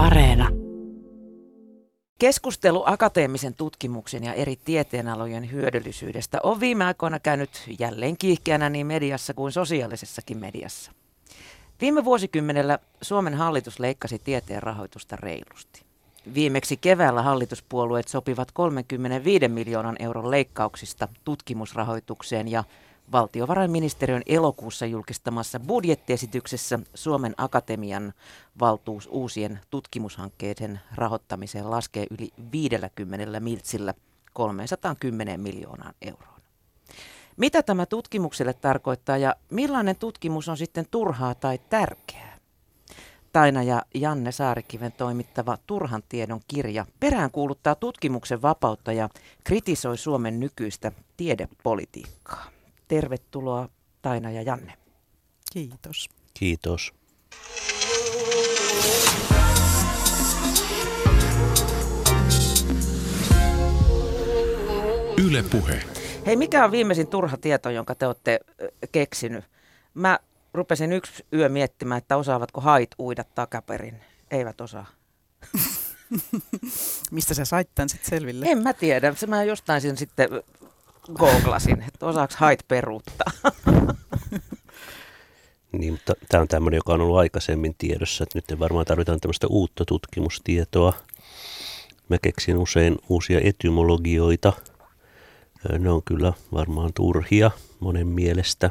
Areena. Keskustelu akateemisen tutkimuksen ja eri tieteenalojen hyödyllisyydestä on viime aikoina käynyt jälleen kiihkeänä niin mediassa kuin sosiaalisessakin mediassa. Viime vuosikymmenellä Suomen hallitus leikkasi tieteen rahoitusta reilusti. Viimeksi keväällä hallituspuolueet sopivat 35 miljoonan euron leikkauksista tutkimusrahoitukseen ja valtiovarainministeriön elokuussa julkistamassa budjettiesityksessä Suomen Akatemian valtuus uusien tutkimushankkeiden rahoittamiseen laskee yli 50 miltsillä 310 miljoonaan euroon. Mitä tämä tutkimukselle tarkoittaa ja millainen tutkimus on sitten turhaa tai tärkeää? Taina ja Janne Saarikiven toimittava Turhan tiedon kirja peräänkuuluttaa tutkimuksen vapautta ja kritisoi Suomen nykyistä tiedepolitiikkaa. Tervetuloa Taina ja Janne. Kiitos. Kiitos. Yle Puhe. Hei, mikä on viimeisin turha tieto, jonka te olette keksinyt? Mä rupesin yksi yö miettimään, että osaavatko hait uida takaperin. Eivät osaa. Mistä sä sait tämän sitten selville? En mä tiedä. Se mä jostain sen sitten googlasin, että osaako hait peruuttaa. Niin, mutta tämä on tämmöinen, joka on ollut aikaisemmin tiedossa, että nyt varmaan tarvitaan tämmöistä uutta tutkimustietoa. Mä keksin usein uusia etymologioita. Ne on kyllä varmaan turhia monen mielestä.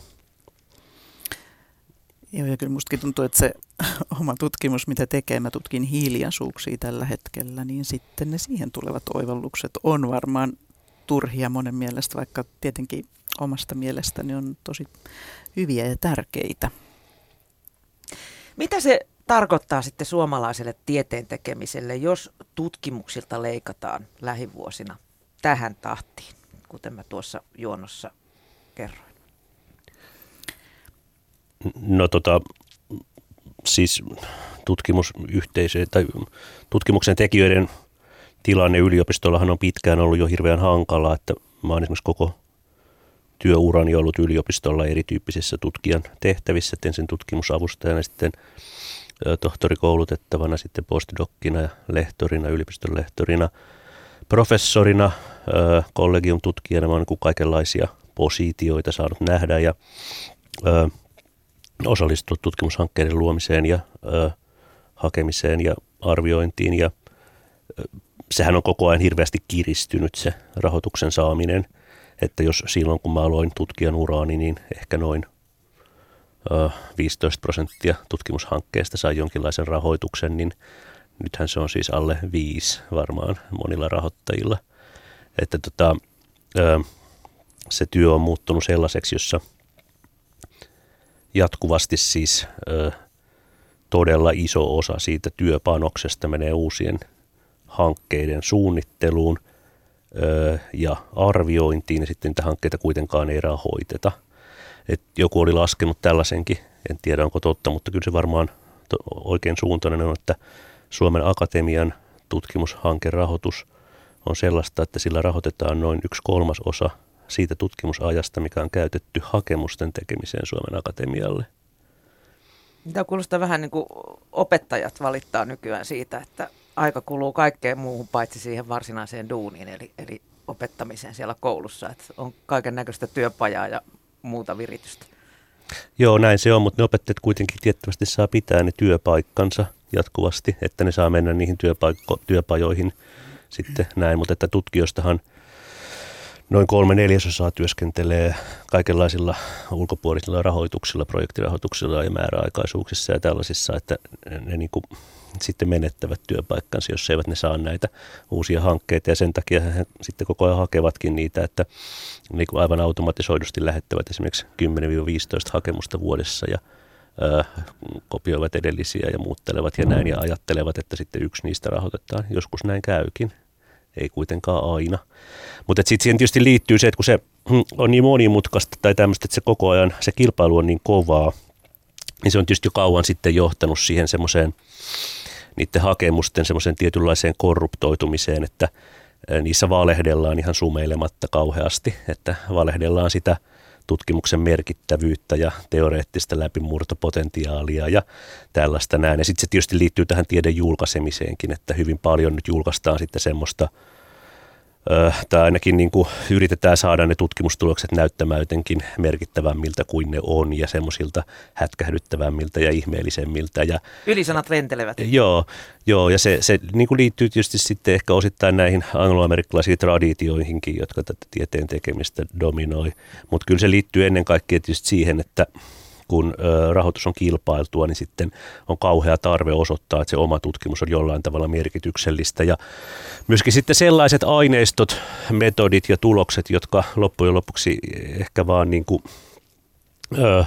Joo, ja kyllä mustakin tuntuu, että se oma tutkimus, mitä tekee, mä tutkin hiiliasuuksia tällä hetkellä, niin sitten ne siihen tulevat oivallukset on varmaan turhia monen mielestä, vaikka tietenkin omasta mielestäni on tosi hyviä ja tärkeitä. Mitä se tarkoittaa sitten suomalaiselle tieteen tekemiselle, jos tutkimuksilta leikataan lähivuosina tähän tahtiin, kuten mä tuossa juonossa kerroin? No tota, siis tutkimusyhteisö tai tutkimuksen tekijöiden tilanne yliopistollahan on pitkään ollut jo hirveän hankala, että mä oon esimerkiksi koko työurani ollut yliopistolla erityyppisissä tutkijan tehtävissä, että ensin tutkimusavustajana, sitten tohtorikoulutettavana, sitten postdokkina ja lehtorina, yliopiston lehtorina, professorina, kollegium tutkijana, mä oon niin kaikenlaisia positioita saanut nähdä ja osallistunut tutkimushankkeiden luomiseen ja hakemiseen ja arviointiin ja sehän on koko ajan hirveästi kiristynyt se rahoituksen saaminen, että jos silloin kun mä aloin tutkijan uraani, niin ehkä noin 15 prosenttia tutkimushankkeesta sai jonkinlaisen rahoituksen, niin nythän se on siis alle viisi varmaan monilla rahoittajilla. Että tota, se työ on muuttunut sellaiseksi, jossa jatkuvasti siis todella iso osa siitä työpanoksesta menee uusien hankkeiden suunnitteluun ja arviointiin, ja sitten niitä hankkeita kuitenkaan ei rahoiteta. Et joku oli laskenut tällaisenkin, en tiedä onko totta, mutta kyllä se varmaan oikein suuntainen on, että Suomen Akatemian tutkimushankerahoitus on sellaista, että sillä rahoitetaan noin yksi kolmas osa siitä tutkimusajasta, mikä on käytetty hakemusten tekemiseen Suomen Akatemialle. Tämä kuulostaa vähän niin kuin opettajat valittaa nykyään siitä, että aika kuluu kaikkeen muuhun paitsi siihen varsinaiseen duuniin, eli, eli opettamiseen siellä koulussa. Että on kaiken näköistä työpajaa ja muuta viritystä. Joo, näin se on, mutta ne opettajat kuitenkin tiettävästi saa pitää ne työpaikkansa jatkuvasti, että ne saa mennä niihin työpaikko- työpajoihin sitten näin, mutta että tutkijoistahan – noin kolme neljäsosaa työskentelee kaikenlaisilla ulkopuolisilla rahoituksilla, projektirahoituksilla ja määräaikaisuuksissa ja tällaisissa, että ne niin kuin sitten menettävät työpaikkansa, jos eivät ne saa näitä uusia hankkeita ja sen takia he sitten koko ajan hakevatkin niitä, että niin kuin aivan automatisoidusti lähettävät esimerkiksi 10-15 hakemusta vuodessa ja ää, kopioivat edellisiä ja muuttelevat ja näin ja ajattelevat, että sitten yksi niistä rahoitetaan. Joskus näin käykin ei kuitenkaan aina. Mutta sitten siihen tietysti liittyy se, että kun se on niin monimutkaista tai tämmöistä, että se koko ajan se kilpailu on niin kovaa, niin se on tietysti jo kauan sitten johtanut siihen semmoiseen niiden hakemusten semmoiseen tietynlaiseen korruptoitumiseen, että niissä valehdellaan ihan sumeilematta kauheasti, että valehdellaan sitä tutkimuksen merkittävyyttä ja teoreettista läpimurtopotentiaalia ja tällaista näin. Ja sitten se tietysti liittyy tähän tieden julkaisemiseenkin, että hyvin paljon nyt julkaistaan sitten semmoista – tai ainakin niin kuin yritetään saada ne tutkimustulokset näyttämään jotenkin merkittävämmiltä kuin ne on ja semmoisilta hätkähdyttävämmiltä ja ihmeellisemmiltä. Ja, Ylisanat lentelevät. Joo, joo ja se, se niin kuin liittyy tietysti sitten ehkä osittain näihin angloamerikkalaisiin traditioihinkin, jotka tätä tieteen tekemistä dominoi. Mutta kyllä se liittyy ennen kaikkea tietysti siihen, että kun rahoitus on kilpailtua, niin sitten on kauhea tarve osoittaa, että se oma tutkimus on jollain tavalla merkityksellistä. Ja myöskin sitten sellaiset aineistot, metodit ja tulokset, jotka loppujen lopuksi ehkä vaan niin kuin, ö,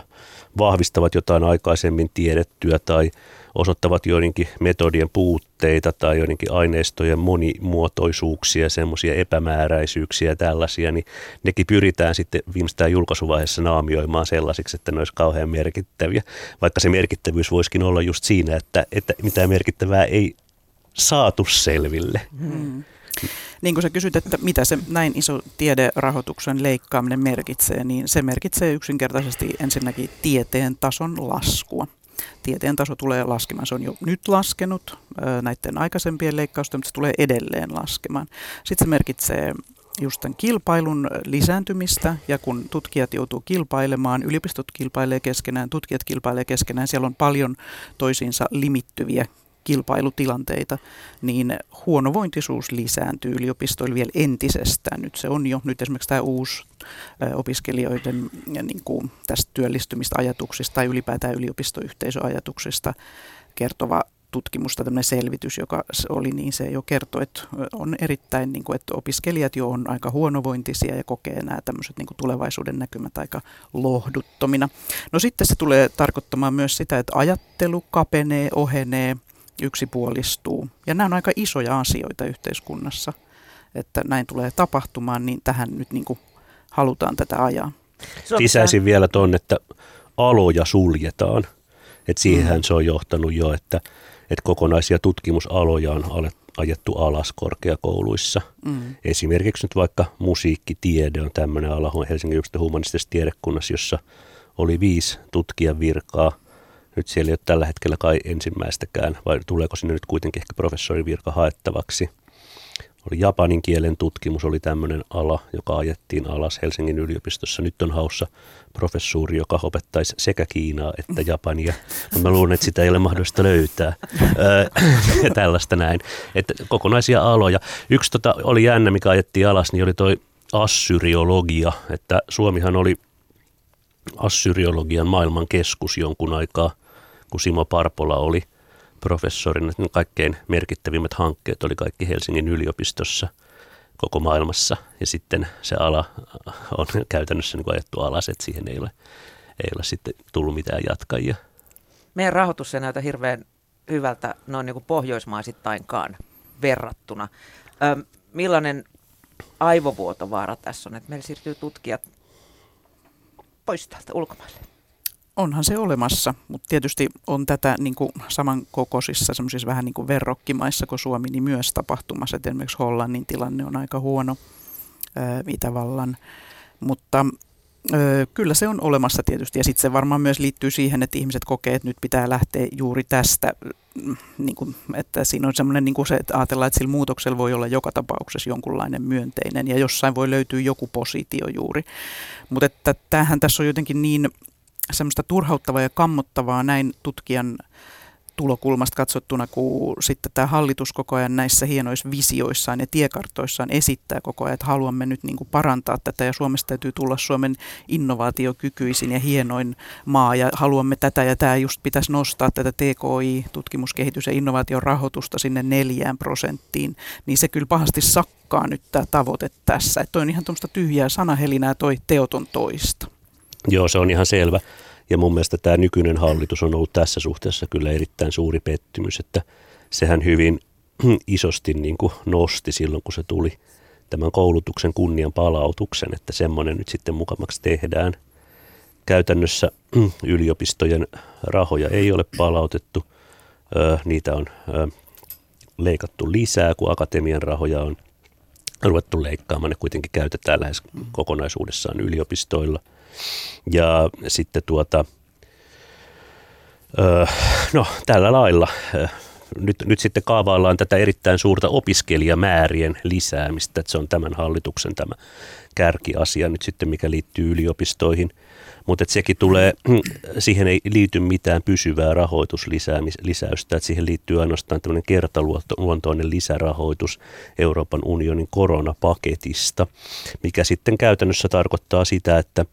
vahvistavat jotain aikaisemmin tiedettyä tai osoittavat joidenkin metodien puutteita tai joidenkin aineistojen monimuotoisuuksia, semmoisia epämääräisyyksiä ja tällaisia, niin nekin pyritään sitten viimeistään julkaisuvaiheessa naamioimaan sellaisiksi, että ne olisi kauhean merkittäviä. Vaikka se merkittävyys voisikin olla just siinä, että, että mitään merkittävää ei saatu selville. Hmm. Niin kuin sä kysyt, että mitä se näin iso tiederahoituksen leikkaaminen merkitsee, niin se merkitsee yksinkertaisesti ensinnäkin tieteen tason laskua tieteen taso tulee laskemaan. Se on jo nyt laskenut näiden aikaisempien leikkausten, mutta se tulee edelleen laskemaan. Sitten se merkitsee just tämän kilpailun lisääntymistä, ja kun tutkijat joutuu kilpailemaan, yliopistot kilpailee keskenään, tutkijat kilpailee keskenään, siellä on paljon toisiinsa limittyviä kilpailutilanteita, niin huonovointisuus lisääntyy yliopistoilla vielä entisestään. Nyt se on jo, nyt esimerkiksi tämä uusi opiskelijoiden niin kuin tästä työllistymistä ajatuksista tai ylipäätään yliopistoyhteisöajatuksista kertova tutkimusta, tämmöinen selvitys, joka oli, niin se jo kertoi, että on erittäin, niin kuin, että opiskelijat jo on aika huonovointisia ja kokee nämä tämmöiset niin kuin tulevaisuuden näkymät aika lohduttomina. No sitten se tulee tarkoittamaan myös sitä, että ajattelu kapenee, ohenee, yksipuolistuu. Ja nämä on aika isoja asioita yhteiskunnassa, että näin tulee tapahtumaan, niin tähän nyt niin kuin halutaan tätä ajaa. Sisäisin vielä tuonne, että aloja suljetaan. että siihenhän mm. se on johtanut jo, että, että kokonaisia tutkimusaloja on ajettu alas korkeakouluissa. Mm. Esimerkiksi nyt vaikka musiikkitiede on tämmöinen ala Helsingin yliopiston humanistisessa tiedekunnassa, jossa oli viisi tutkijan virkaa nyt siellä ei ole tällä hetkellä kai ensimmäistäkään, vai tuleeko sinne nyt kuitenkin ehkä professorin virka haettavaksi. Oli japanin kielen tutkimus, oli tämmöinen ala, joka ajettiin alas Helsingin yliopistossa. Nyt on haussa professuuri, joka opettaisi sekä Kiinaa että Japania. Mä luulen, että sitä ei ole mahdollista löytää. tällaista näin. Että kokonaisia aloja. Yksi tota, oli jännä, mikä ajettiin alas, niin oli toi assyriologia. Että Suomihan oli assyriologian maailman keskus jonkun aikaa – kun Simo Parpola oli professorina, niin kaikkein merkittävimmät hankkeet oli kaikki Helsingin yliopistossa koko maailmassa. Ja sitten se ala on käytännössä niin ajettu alas, että siihen ei ole, ei ole sitten tullut mitään jatkajia. Meidän rahoitus ei näytä hirveän hyvältä noin niin kuin pohjoismaisittainkaan verrattuna. Ö, millainen aivovuotovaara tässä on, että meillä siirtyy tutkijat pois täältä ulkomaille? Onhan se olemassa, mutta tietysti on tätä niin kuin samankokoisissa semmoisissa vähän niin kuin verrokkimaissa kuin Suomi, niin myös tapahtumassa. Et esimerkiksi Hollannin tilanne on aika huono, ää, Itävallan, mutta Öö, kyllä se on olemassa tietysti ja sitten se varmaan myös liittyy siihen, että ihmiset kokee, että nyt pitää lähteä juuri tästä, mm, niin kuin, että siinä on semmoinen niin se, että ajatellaan, että sillä muutoksella voi olla joka tapauksessa jonkunlainen myönteinen ja jossain voi löytyä joku positio juuri. Mutta että tämähän tässä on jotenkin niin semmoista turhauttavaa ja kammottavaa näin tutkijan tulokulmasta katsottuna, kun sitten tämä hallitus koko ajan näissä hienoissa visioissaan ja tiekartoissaan esittää koko ajan, että haluamme nyt niin kuin parantaa tätä ja Suomesta täytyy tulla Suomen innovaatiokykyisin ja hienoin maa ja haluamme tätä ja tämä just pitäisi nostaa tätä TKI, tutkimuskehitys- ja innovaation rahoitusta sinne neljään prosenttiin, niin se kyllä pahasti sakkaa nyt tämä tavoite tässä. Että on ihan tuommoista tyhjää sanahelinää toi teoton toista. Joo, se on ihan selvä. Ja mun mielestä tämä nykyinen hallitus on ollut tässä suhteessa kyllä erittäin suuri pettymys, että sehän hyvin isosti niin kuin nosti silloin, kun se tuli tämän koulutuksen kunnian palautuksen, että semmoinen nyt sitten mukavaksi tehdään. Käytännössä yliopistojen rahoja ei ole palautettu, niitä on leikattu lisää, kun akatemian rahoja on ruvettu leikkaamaan. Ne kuitenkin käytetään lähes kokonaisuudessaan yliopistoilla – Ja sitten tuota, öö, no tällä lailla nyt, nyt sitten kaavaillaan tätä erittäin suurta opiskelijamäärien lisäämistä, että se on tämän hallituksen tämä kärkiasia nyt sitten, mikä liittyy yliopistoihin. Mutta sekin tulee, siihen ei liity mitään pysyvää rahoituslisäystä, että siihen liittyy ainoastaan tämmöinen kertaluontoinen lisärahoitus Euroopan unionin koronapaketista, mikä sitten käytännössä tarkoittaa sitä, että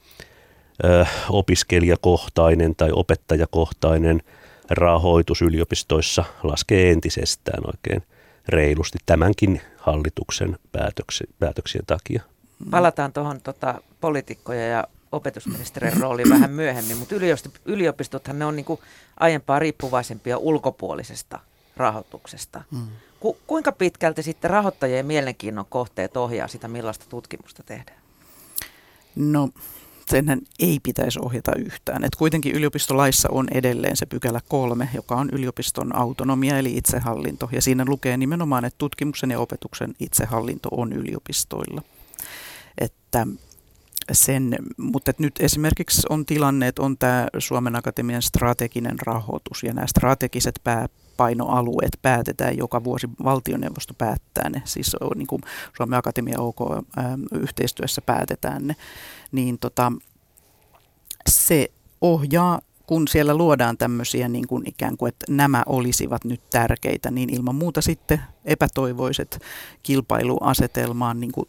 opiskelijakohtainen tai opettajakohtainen – rahoitus yliopistoissa laskee entisestään oikein reilusti tämänkin hallituksen päätöksi, päätöksien takia. Palataan tuohon tota, poliitikkoja ja opetusministerin rooliin vähän myöhemmin, mutta yliopistothan ne on niinku aiempaa riippuvaisempia ulkopuolisesta rahoituksesta. Hmm. Ku, kuinka pitkälti sitten rahoittajien mielenkiinnon kohteet ohjaa sitä, millaista tutkimusta tehdään? No senhän ei pitäisi ohjata yhtään. Et kuitenkin yliopistolaissa on edelleen se pykälä kolme, joka on yliopiston autonomia eli itsehallinto. Ja siinä lukee nimenomaan, että tutkimuksen ja opetuksen itsehallinto on yliopistoilla. Että sen, mutta nyt esimerkiksi on tilanne, että on tämä Suomen Akatemian strateginen rahoitus ja nämä strategiset pääpainoalueet päätetään joka vuosi, valtioneuvosto päättää ne, siis niin kuin Suomen Akatemia OK yhteistyössä päätetään ne, niin tota, se ohjaa kun siellä luodaan tämmöisiä niin kuin ikään kuin, että nämä olisivat nyt tärkeitä, niin ilman muuta sitten epätoivoiset kilpailuasetelmaan niin kuin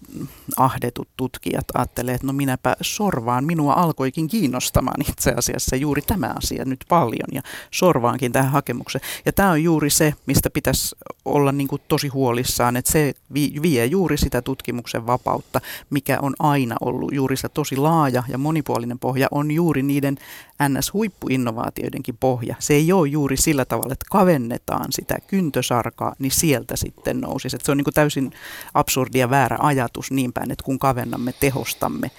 ahdetut tutkijat ajattelee, että no minäpä sorvaan, minua alkoikin kiinnostamaan itse asiassa juuri tämä asia nyt paljon ja sorvaankin tähän hakemukseen. Ja tämä on juuri se, mistä pitäisi olla niin kuin tosi huolissaan, että se vie juuri sitä tutkimuksen vapautta, mikä on aina ollut juuri se tosi laaja ja monipuolinen pohja, on juuri niiden NS-huippuinnovaatioidenkin pohja. Se ei ole juuri sillä tavalla, että kavennetaan sitä kyntösarkaa, niin sieltä sitten nousisi. Että se on niin kuin täysin absurdi ja väärä ajatus niin päin, että kun kavennamme, tehostamme,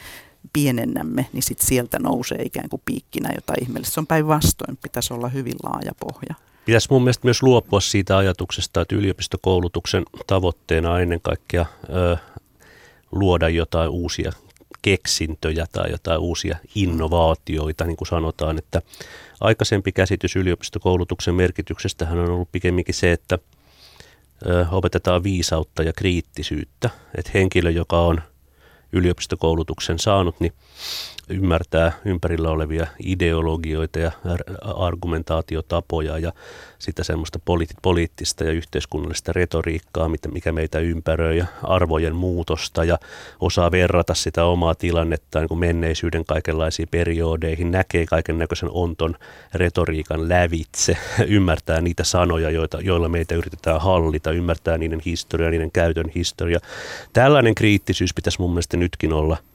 pienennämme, niin sitten sieltä nousee ikään kuin piikkinä jotain ihmeellistä. Se on päinvastoin, pitäisi olla hyvin laaja pohja. Pitäisi mun mielestä myös luopua siitä ajatuksesta, että yliopistokoulutuksen tavoitteena on ennen kaikkea ö, luoda jotain uusia keksintöjä tai jotain uusia innovaatioita, niin kuin sanotaan, että aikaisempi käsitys yliopistokoulutuksen merkityksestä on ollut pikemminkin se, että opetetaan viisautta ja kriittisyyttä. Että henkilö, joka on yliopistokoulutuksen saanut, niin ymmärtää ympärillä olevia ideologioita ja argumentaatiotapoja ja sitä semmoista poliitt- poliittista ja yhteiskunnallista retoriikkaa, mikä meitä ympäröi ja arvojen muutosta ja osaa verrata sitä omaa tilannetta niin menneisyyden kaikenlaisiin periodeihin, näkee kaiken näköisen onton retoriikan lävitse, ymmärtää niitä sanoja, joita, joilla meitä yritetään hallita, ymmärtää niiden historia, niiden käytön historia. Tällainen kriittisyys pitäisi mun mielestä nytkin olla –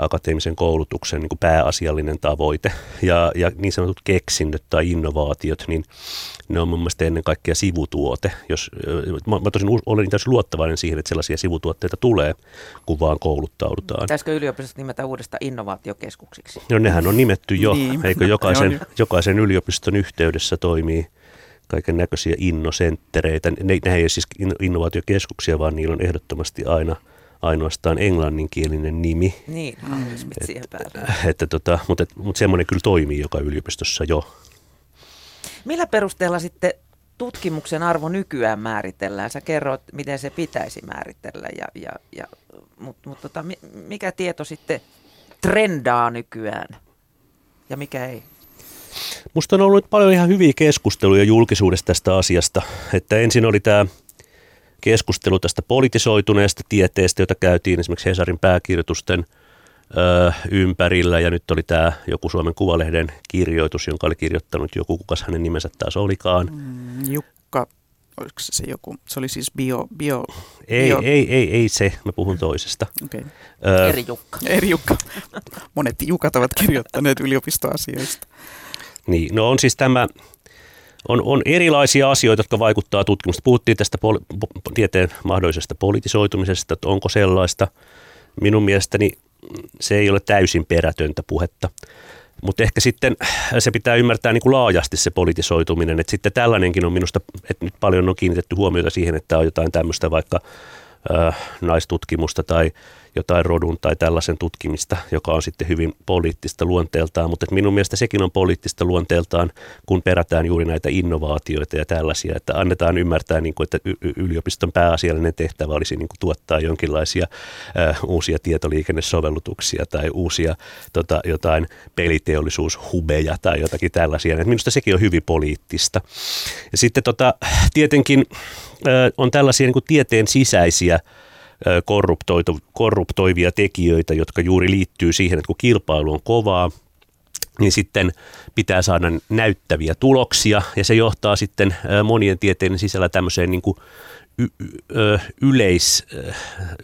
akateemisen koulutuksen niin kuin pääasiallinen tavoite. Ja, ja niin sanotut keksinnöt tai innovaatiot, niin ne on mun mielestä ennen kaikkea sivutuote. Jos, mä, mä tosin olen täysin luottavainen siihen, että sellaisia sivutuotteita tulee, kun vaan kouluttaudutaan. Pitäisikö yliopistot nimetä uudestaan innovaatiokeskuksiksi? No nehän on nimetty jo, niin. eikö jokaisen, jokaisen yliopiston yhteydessä toimii kaiken näköisiä innosenttereitä. Ne, ne ei ole siis innovaatiokeskuksia, vaan niillä on ehdottomasti aina – ainoastaan englanninkielinen nimi. Niin, analismit mm. siihen päälle. Että tota, mutta, mutta semmoinen kyllä toimii joka yliopistossa jo. Millä perusteella sitten tutkimuksen arvo nykyään määritellään? Sä kerroit, miten se pitäisi määritellä, ja, ja, ja, mutta mut tota, mikä tieto sitten trendaa nykyään ja mikä ei? Musta on ollut paljon ihan hyviä keskusteluja julkisuudesta tästä asiasta. Että ensin oli tämä keskustelu tästä politisoituneesta tieteestä, jota käytiin esimerkiksi Hesarin pääkirjoitusten ö, ympärillä. Ja nyt oli tämä joku Suomen Kuvalehden kirjoitus, jonka oli kirjoittanut joku, kukas hänen nimensä taas olikaan. Mm, Jukka, oliko se, se joku, se oli siis bio... bio ei, bio... ei, ei, ei se, mä puhun toisesta. Okay. Ö, eri Jukka. Eri Jukka. Monet Jukat ovat kirjoittaneet yliopistoasioista. Niin, no on siis tämä on, on erilaisia asioita, jotka vaikuttaa tutkimusta. Puhuttiin tästä poli- tieteen mahdollisesta politisoitumisesta, että onko sellaista. Minun mielestäni se ei ole täysin perätöntä puhetta. Mutta ehkä sitten se pitää ymmärtää niin kuin laajasti se politisoituminen, että sitten tällainenkin on minusta, että nyt paljon on kiinnitetty huomiota siihen, että on jotain tämmöistä vaikka äh, naistutkimusta tai jotain rodun tai tällaisen tutkimista, joka on sitten hyvin poliittista luonteeltaan, mutta minun mielestä sekin on poliittista luonteeltaan, kun perätään juuri näitä innovaatioita ja tällaisia, että annetaan ymmärtää, niin kuin, että yliopiston pääasiallinen tehtävä olisi niin kuin, tuottaa jonkinlaisia äh, uusia tietoliikennesovellutuksia tai uusia tota, jotain peliteollisuushubeja tai jotakin tällaisia. Et minusta sekin on hyvin poliittista. Ja sitten tota, tietenkin äh, on tällaisia niin kuin tieteen sisäisiä korruptoivia tekijöitä, jotka juuri liittyy siihen, että kun kilpailu on kovaa, niin sitten pitää saada näyttäviä tuloksia. Ja se johtaa sitten monien tieteiden sisällä tämmöiseen niin kuin yleis,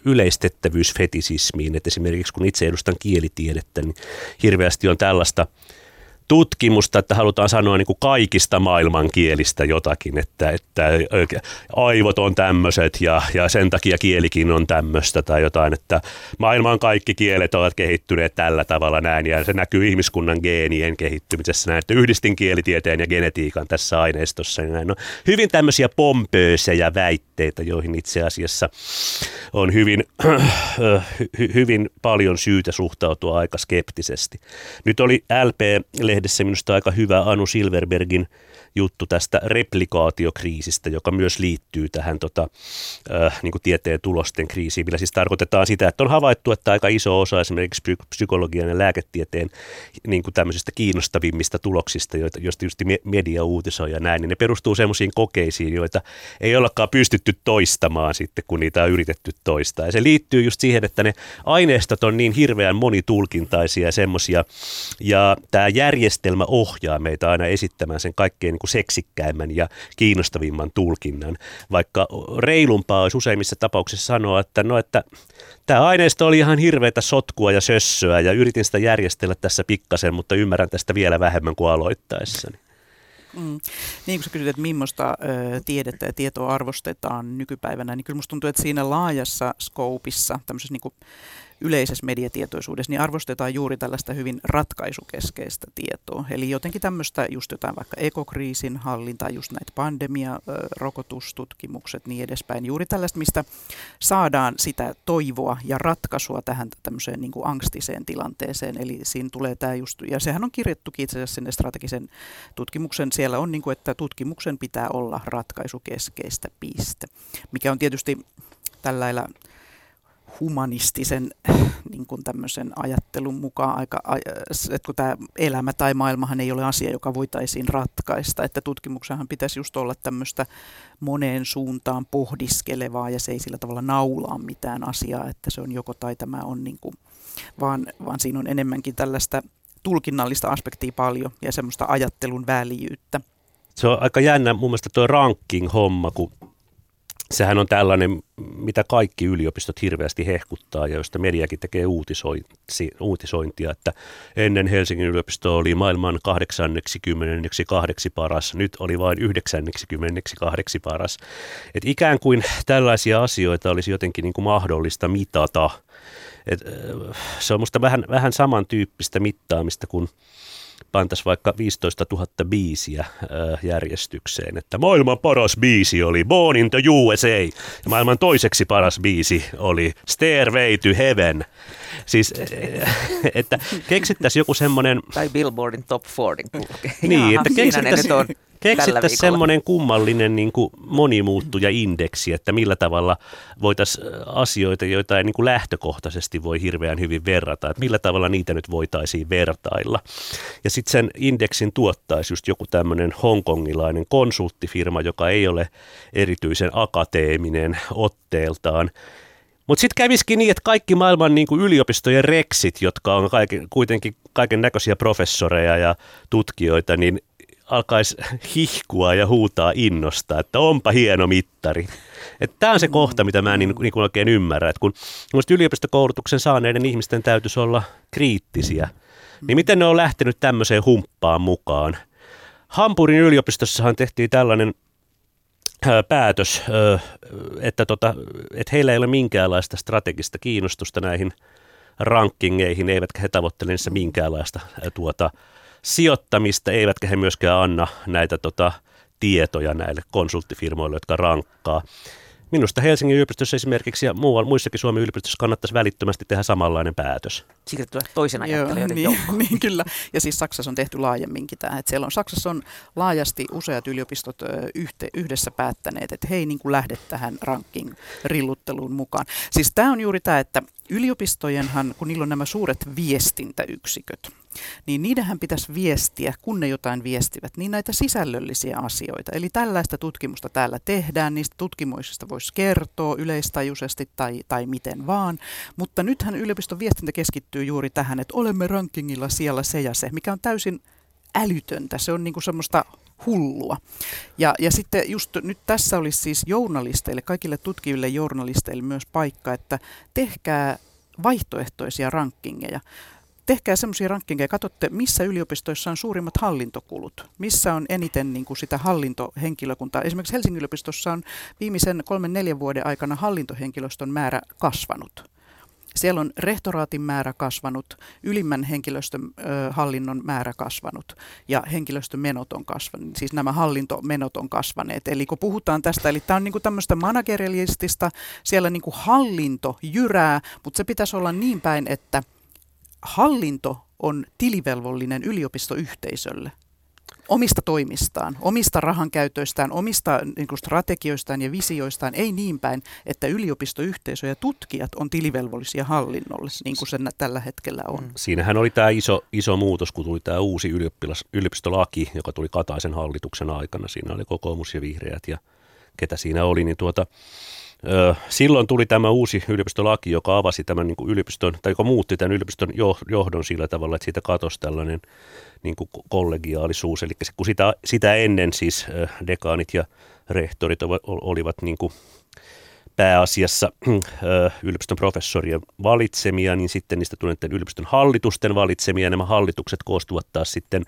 yleistettävyysfetisismiin, että esimerkiksi kun itse edustan kielitiedettä, niin hirveästi on tällaista – tutkimusta, että halutaan sanoa niin kuin kaikista maailmankielistä jotakin, että, että aivot on tämmöiset ja, ja sen takia kielikin on tämmöistä tai jotain, että maailman kaikki kielet ovat kehittyneet tällä tavalla näin ja se näkyy ihmiskunnan geenien kehittymisessä näin, että yhdistin kielitieteen ja genetiikan tässä aineistossa. Ja näin. No, hyvin tämmöisiä pompöösejä väitteitä, joihin itse asiassa on hyvin, hyvin paljon syytä suhtautua aika skeptisesti. Nyt oli LP lehdessä minusta aika hyvä Anu Silverbergin juttu tästä replikaatiokriisistä, joka myös liittyy tähän tota, äh, niin tieteen tulosten kriisiin, millä siis tarkoitetaan sitä, että on havaittu, että aika iso osa esimerkiksi psykologian ja lääketieteen niin kuin tämmöisistä kiinnostavimmista tuloksista, joita, joista just media uutisoi ja näin, niin ne perustuu semmoisiin kokeisiin, joita ei ollakaan pystytty toistamaan sitten, kun niitä on yritetty toistaa. Ja se liittyy just siihen, että ne aineistot on niin hirveän monitulkintaisia ja semmoisia, ja tämä järjestelmä ohjaa meitä aina esittämään sen kaikkein niin kuin seksikkäimmän ja kiinnostavimman tulkinnan. Vaikka reilumpaa olisi useimmissa tapauksissa sanoa, että no, että tämä aineisto oli ihan hirveätä sotkua ja sössöä ja yritin sitä järjestellä tässä pikkasen, mutta ymmärrän tästä vielä vähemmän kuin aloittaessani. Mm. Niin kuin sä kysyt, että millaista tiedettä ja tietoa arvostetaan nykypäivänä, niin kyllä musta tuntuu, että siinä laajassa skoopissa, tämmöisessä niin kuin yleisessä mediatietoisuudessa, niin arvostetaan juuri tällaista hyvin ratkaisukeskeistä tietoa. Eli jotenkin tämmöistä just jotain vaikka ekokriisin hallintaa, just näitä pandemia, rokotustutkimukset, niin edespäin. Juuri tällaista, mistä saadaan sitä toivoa ja ratkaisua tähän tämmöiseen niin kuin angstiseen tilanteeseen. Eli siinä tulee tämä just, ja sehän on kirjattukin itse asiassa sinne strategisen tutkimuksen. Siellä on, niin kuin, että tutkimuksen pitää olla ratkaisukeskeistä piste, mikä on tietysti tällä humanistisen niin kuin tämmöisen ajattelun mukaan aika, että kun tämä elämä tai maailmahan ei ole asia, joka voitaisiin ratkaista, että tutkimuksenhan pitäisi just olla tämmöistä moneen suuntaan pohdiskelevaa ja se ei sillä tavalla naulaa mitään asiaa, että se on joko tai tämä on niin kuin, vaan, vaan siinä on enemmänkin tällaista tulkinnallista aspektia paljon ja semmoista ajattelun väljyyttä. Se on aika jännä mun mielestä tuo ranking-homma, kun sehän on tällainen, mitä kaikki yliopistot hirveästi hehkuttaa ja josta mediakin tekee uutisointia, että ennen Helsingin yliopisto oli maailman 82 paras, nyt oli vain 92 paras. Et ikään kuin tällaisia asioita olisi jotenkin niin kuin mahdollista mitata. Et se on minusta vähän, vähän samantyyppistä mittaamista kuin pantaisi vaikka 15 000 biisiä äh, järjestykseen, että maailman paras biisi oli Born in the USA ja maailman toiseksi paras biisi oli Stairway to Heaven. Siis, äh, että keksittäisiin joku semmoinen... Tai Billboardin Top 40 Niin, että keksittäisiin Keksittäisiin semmoinen kummallinen niin kuin monimuuttuja indeksi, että millä tavalla voitaisiin asioita, joita ei niin kuin lähtökohtaisesti voi hirveän hyvin verrata, että millä tavalla niitä nyt voitaisiin vertailla. Ja sitten sen indeksin tuottaisi just joku tämmöinen hongkongilainen konsulttifirma, joka ei ole erityisen akateeminen otteeltaan, mutta sitten käviskin niin, että kaikki maailman niin kuin yliopistojen reksit, jotka on kaiken, kuitenkin kaiken näköisiä professoreja ja tutkijoita, niin alkaisi hihkua ja huutaa innosta, että onpa hieno mittari. Tämä on se kohta, mitä mä en niin, niin oikein ymmärrä. Että kun yliopistokoulutuksen saaneiden ihmisten täytyisi olla kriittisiä, niin miten ne on lähtenyt tämmöiseen humppaan mukaan? Hampurin yliopistossahan tehtiin tällainen päätös, että, tota, että heillä ei ole minkäänlaista strategista kiinnostusta näihin rankingeihin, eivätkä he tavoittele niissä minkäänlaista tuota, sijoittamista, eivätkä he myöskään anna näitä tota, tietoja näille konsulttifirmoille, jotka rankkaa. Minusta Helsingin yliopistossa esimerkiksi ja muualla, muissakin Suomen yliopistossa kannattaisi välittömästi tehdä samanlainen päätös. Siirtyä toisen ajattelijoiden Joo, niin, niin, kyllä. Ja siis Saksassa on tehty laajemminkin tämä. Että siellä on, Saksassa on laajasti useat yliopistot yhte, yhdessä päättäneet, että hei niin kuin lähde tähän ranking-rillutteluun mukaan. Siis tämä on juuri tämä, että yliopistojenhan, kun niillä on nämä suuret viestintäyksiköt, niin niidenhän pitäisi viestiä, kun ne jotain viestivät, niin näitä sisällöllisiä asioita. Eli tällaista tutkimusta täällä tehdään, niistä tutkimuksista voisi kertoa yleistajuisesti tai, tai miten vaan. Mutta nythän yliopiston viestintä keskittyy juuri tähän, että olemme rankingilla siellä se ja se, mikä on täysin älytöntä. Se on niinku semmoista hullua. Ja, ja sitten just nyt tässä olisi siis journalisteille, kaikille tutkiville journalisteille myös paikka, että tehkää vaihtoehtoisia rankingeja tehkää semmoisia rankingeja, katsotte missä yliopistoissa on suurimmat hallintokulut, missä on eniten niin kuin sitä hallintohenkilökuntaa. Esimerkiksi Helsingin yliopistossa on viimeisen kolmen neljän vuoden aikana hallintohenkilöstön määrä kasvanut. Siellä on rehtoraatin määrä kasvanut, ylimmän henkilöstön ö, hallinnon määrä kasvanut ja henkilöstömenot on kasvanut. Siis nämä hallintomenot on kasvaneet. Eli kun puhutaan tästä, eli tämä on niinku tämmöistä managerialistista, siellä niinku hallinto jyrää, mutta se pitäisi olla niin päin, että – hallinto on tilivelvollinen yliopistoyhteisölle omista toimistaan, omista rahankäytöistään, omista niin kuin strategioistaan ja visioistaan, ei niin päin, että yliopistoyhteisö ja tutkijat on tilivelvollisia hallinnolle, niin kuin se tällä hetkellä on. Mm. Siinähän oli tämä iso, iso muutos, kun tuli tämä uusi yliopistolaki, joka tuli Kataisen hallituksen aikana. Siinä oli kokoomus ja vihreät ja ketä siinä oli, niin tuota, Silloin tuli tämä uusi yliopistolaki, joka avasi tämän niin kuin yliopiston, tai joka muutti tämän yliopiston johdon sillä tavalla, että siitä katosi tällainen niin kuin kollegiaalisuus. Eli kun sitä, sitä ennen siis dekaanit ja rehtorit olivat niin kuin pääasiassa yliopiston professorien valitsemia, niin sitten niistä tuli yliopiston hallitusten valitsemia. Nämä hallitukset koostuvat taas sitten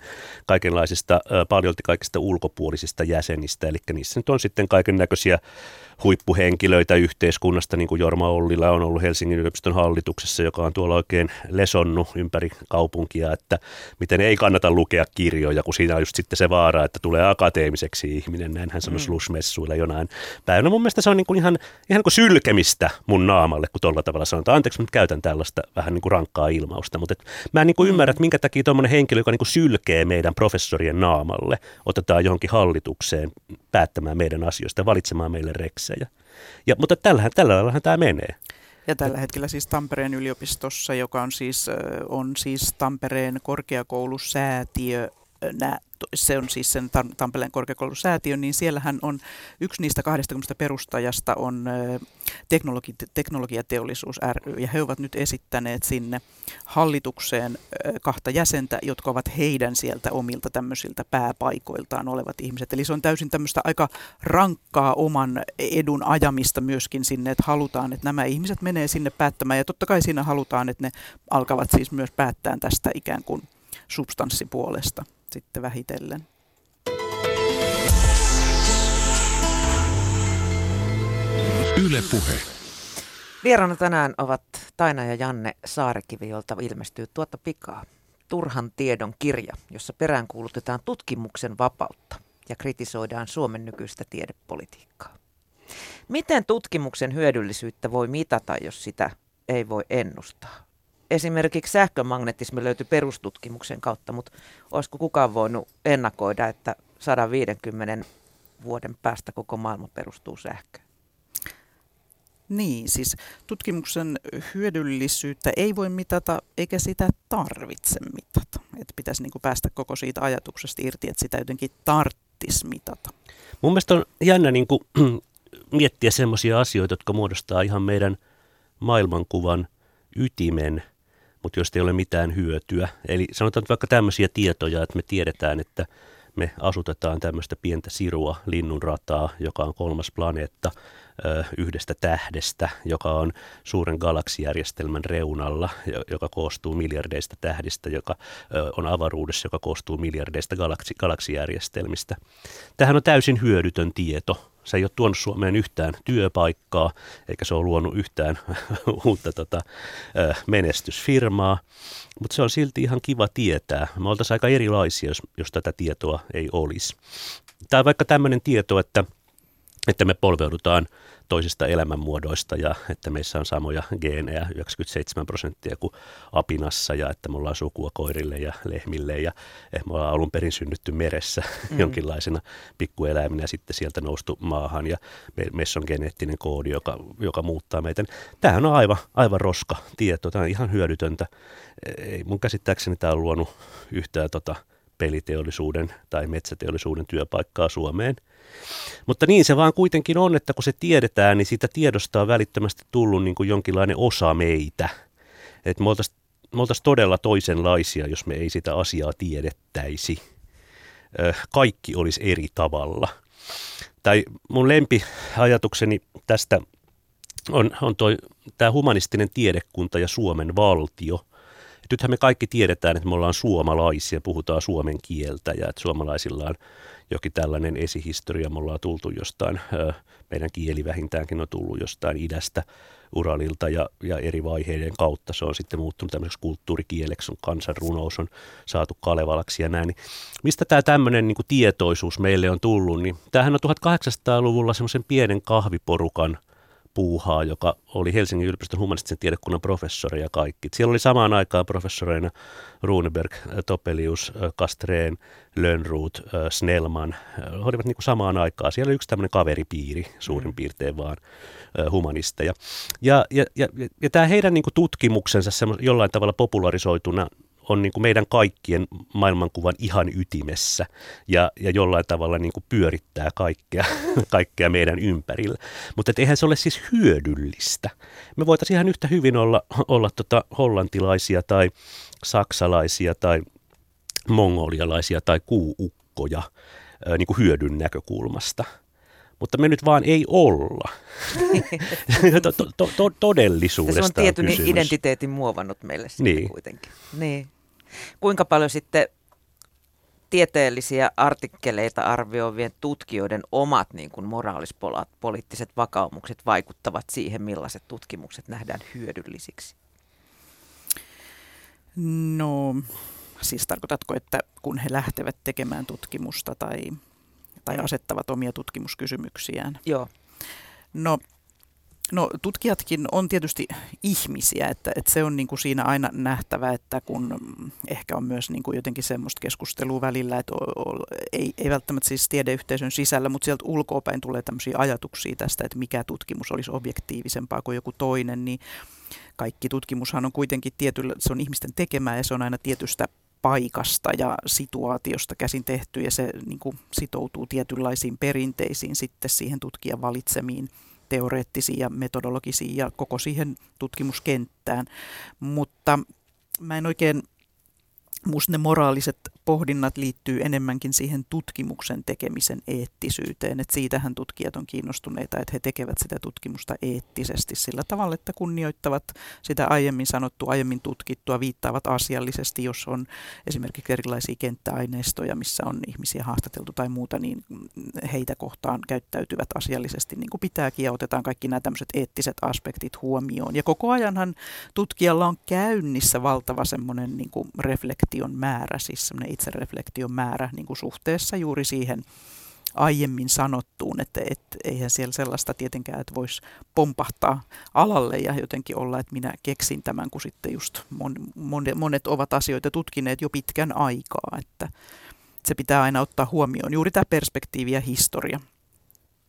kaikenlaisista, paljolti kaikista ulkopuolisista jäsenistä, eli niissä nyt on sitten kaiken näköisiä huippuhenkilöitä yhteiskunnasta, niin kuin Jorma Ollila on ollut Helsingin yliopiston hallituksessa, joka on tuolla oikein lesonnut ympäri kaupunkia, että miten ei kannata lukea kirjoja, kun siinä on just sitten se vaara, että tulee akateemiseksi ihminen, näin hän sanoi mm. slusmessuilla jonain päivänä. Mun mielestä se on niin kuin ihan, ihan kuin sylkemistä mun naamalle, kun tuolla tavalla sanotaan. Anteeksi, nyt käytän tällaista vähän niin kuin rankkaa ilmausta, mutta et mä en niin kuin mm. ymmärrä, että minkä takia tuommoinen henkilö, joka niin kuin sylkee meidän professorien naamalle, otetaan johonkin hallitukseen päättämään meidän asioista, valitsemaan meille reksejä. Ja, mutta tällä, tällä lailla tämä menee. Ja tällä hetkellä siis Tampereen yliopistossa, joka on siis, on siis Tampereen korkeakoulusäätiö, se on siis sen Tampereen korkeakoulusäätiön, niin siellähän on yksi niistä 20 perustajasta on teknologi, teknologiateollisuus ry, ja he ovat nyt esittäneet sinne hallitukseen kahta jäsentä, jotka ovat heidän sieltä omilta tämmöisiltä pääpaikoiltaan olevat ihmiset. Eli se on täysin tämmöistä aika rankkaa oman edun ajamista myöskin sinne, että halutaan, että nämä ihmiset menee sinne päättämään, ja totta kai siinä halutaan, että ne alkavat siis myös päättää tästä ikään kuin substanssipuolesta sitten vähitellen. Yle Puhe. Vieraana tänään ovat Taina ja Janne Saarekivi, jolta ilmestyy tuotta pikaa Turhan tiedon kirja, jossa peräänkuulutetaan tutkimuksen vapautta ja kritisoidaan Suomen nykyistä tiedepolitiikkaa. Miten tutkimuksen hyödyllisyyttä voi mitata, jos sitä ei voi ennustaa? Esimerkiksi sähkömagnetismi löytyi perustutkimuksen kautta, mutta olisiko kukaan voinut ennakoida, että 150 vuoden päästä koko maailma perustuu sähköön? Niin, siis tutkimuksen hyödyllisyyttä ei voi mitata eikä sitä tarvitse mitata. Että pitäisi niin kuin päästä koko siitä ajatuksesta irti, että sitä jotenkin tarttisi mitata. Mun mielestä on jännä niin kuin, miettiä sellaisia asioita, jotka muodostaa ihan meidän maailmankuvan ytimen – mutta josta ei ole mitään hyötyä. Eli sanotaan vaikka tämmöisiä tietoja, että me tiedetään, että me asutetaan tämmöistä pientä sirua, linnunrataa, joka on kolmas planeetta yhdestä tähdestä, joka on suuren galaksijärjestelmän reunalla, joka koostuu miljardeista tähdistä, joka on avaruudessa, joka koostuu miljardeista galaksi, galaksijärjestelmistä. Tähän on täysin hyödytön tieto. Se ei ole tuonut Suomeen yhtään työpaikkaa, eikä se ole luonut yhtään uutta tota, menestysfirmaa, mutta se on silti ihan kiva tietää. Me oltaisiin aika erilaisia, jos, jos tätä tietoa ei olisi. Tai vaikka tämmöinen tieto, että että me polveudutaan toisista elämänmuodoista ja että meissä on samoja geenejä 97 prosenttia kuin apinassa ja että me ollaan sukua koirille ja lehmille ja me ollaan alun perin synnytty meressä mm. jonkinlaisena pikkueläiminä ja sitten sieltä noustu maahan ja me, meissä on geneettinen koodi, joka, joka muuttaa meitä. Tämähän on aivan, aivan roska tieto, tämä on ihan hyödytöntä. Ei mun käsittääkseni tämä on luonut yhtään tota, peliteollisuuden tai metsäteollisuuden työpaikkaa Suomeen. Mutta niin se vaan kuitenkin on, että kun se tiedetään, niin siitä tiedosta on välittömästi tullut niin kuin jonkinlainen osa meitä. Että me oltaisiin me oltais todella toisenlaisia, jos me ei sitä asiaa tiedettäisi. Kaikki olisi eri tavalla. Tai mun lempiajatukseni tästä on, on tämä humanistinen tiedekunta ja Suomen valtio – nythän me kaikki tiedetään, että me ollaan suomalaisia, puhutaan suomen kieltä ja että suomalaisilla on jokin tällainen esihistoria. Me ollaan tultu jostain, meidän kieli vähintäänkin on tullut jostain idästä Uralilta ja, ja eri vaiheiden kautta. Se on sitten muuttunut tämmöiseksi kulttuurikieleksi, on kansanrunous on saatu Kalevalaksi ja näin. Niin mistä tämä tämmöinen niin tietoisuus meille on tullut? Niin tämähän on 1800-luvulla semmoisen pienen kahviporukan – puuhaa, joka oli Helsingin yliopiston humanistisen tiedekunnan professori ja kaikki. Siellä oli samaan aikaan professoreina Runeberg, Topelius, Kastreen, Lönnruut, Snellman. He olivat niin kuin samaan aikaan. Siellä oli yksi tämmöinen kaveripiiri suurin mm. piirtein vaan humanisteja. Ja, ja, ja, ja tämä heidän niin kuin tutkimuksensa jollain tavalla popularisoituna on niin kuin meidän kaikkien maailmankuvan ihan ytimessä ja, ja jollain tavalla niin kuin pyörittää kaikkea, kaikkea meidän ympärillä. Mutta eihän se ole siis hyödyllistä. Me voitaisiin ihan yhtä hyvin olla, olla tota hollantilaisia tai saksalaisia tai mongolialaisia tai kuuukkoja niin kuin hyödyn näkökulmasta mutta me nyt vaan ei olla. to, to, to, todellisuudesta Se on tietyn on identiteetin muovannut meille niin. kuitenkin. Niin. Kuinka paljon sitten tieteellisiä artikkeleita arvioivien tutkijoiden omat niin kuin moraalispoliittiset vakaumukset vaikuttavat siihen, millaiset tutkimukset nähdään hyödyllisiksi? No, siis tarkoitatko, että kun he lähtevät tekemään tutkimusta tai, tai asettavat omia tutkimuskysymyksiään? Joo. No No tutkijatkin on tietysti ihmisiä, että, että se on niin kuin siinä aina nähtävä, että kun ehkä on myös niin kuin jotenkin semmoista keskustelua välillä, että o, o, ei, ei välttämättä siis tiedeyhteisön sisällä, mutta sieltä ulkoapäin tulee tämmöisiä ajatuksia tästä, että mikä tutkimus olisi objektiivisempaa kuin joku toinen, niin kaikki tutkimushan on kuitenkin tietyllä, se on ihmisten tekemää ja se on aina tietystä paikasta ja situaatiosta käsin tehty ja se niin kuin sitoutuu tietynlaisiin perinteisiin sitten siihen tutkijan valitsemiin teoreettisiin ja metodologisiin ja koko siihen tutkimuskenttään. Mutta mä en oikein Minusta ne moraaliset pohdinnat liittyy enemmänkin siihen tutkimuksen tekemisen eettisyyteen. Että siitähän tutkijat on kiinnostuneita, että he tekevät sitä tutkimusta eettisesti sillä tavalla, että kunnioittavat sitä aiemmin sanottua, aiemmin tutkittua, viittaavat asiallisesti, jos on esimerkiksi erilaisia kenttäaineistoja, missä on ihmisiä haastateltu tai muuta, niin heitä kohtaan käyttäytyvät asiallisesti niin kuin pitääkin ja otetaan kaikki nämä tämmöiset eettiset aspektit huomioon. Ja koko ajanhan tutkijalla on käynnissä valtava semmoinen niin kuin reflektion määrä, siis semmoinen itsereflektion määrä niin kuin suhteessa juuri siihen aiemmin sanottuun, että et, eihän siellä sellaista tietenkään, että voisi pompahtaa alalle ja jotenkin olla, että minä keksin tämän, kun sitten just mon, mon, monet ovat asioita tutkineet jo pitkän aikaa, että se pitää aina ottaa huomioon. Juuri tämä perspektiivi ja historia,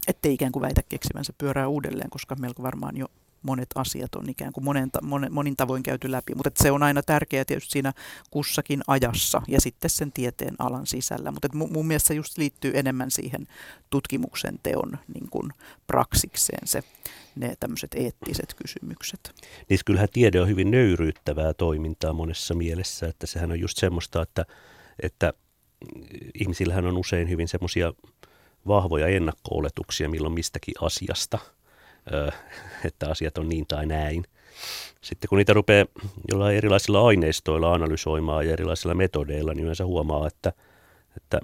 ettei ikään kuin väitä keksivänsä pyörää uudelleen, koska melko varmaan jo monet asiat on ikään kuin monen, monen, monin tavoin käyty läpi. Mutta se on aina tärkeää tietysti siinä kussakin ajassa ja sitten sen tieteen alan sisällä. Mutta mun, mielestä just liittyy enemmän siihen tutkimuksen teon niin kuin praksikseen se ne tämmöiset eettiset kysymykset. Niin kyllähän tiede on hyvin nöyryyttävää toimintaa monessa mielessä, että sehän on just semmoista, että, että ihmisillähän on usein hyvin semmoisia vahvoja ennakko-oletuksia milloin mistäkin asiasta – että asiat on niin tai näin. Sitten kun niitä rupeaa jollain erilaisilla aineistoilla analysoimaan ja erilaisilla metodeilla, niin yleensä huomaa, että, että,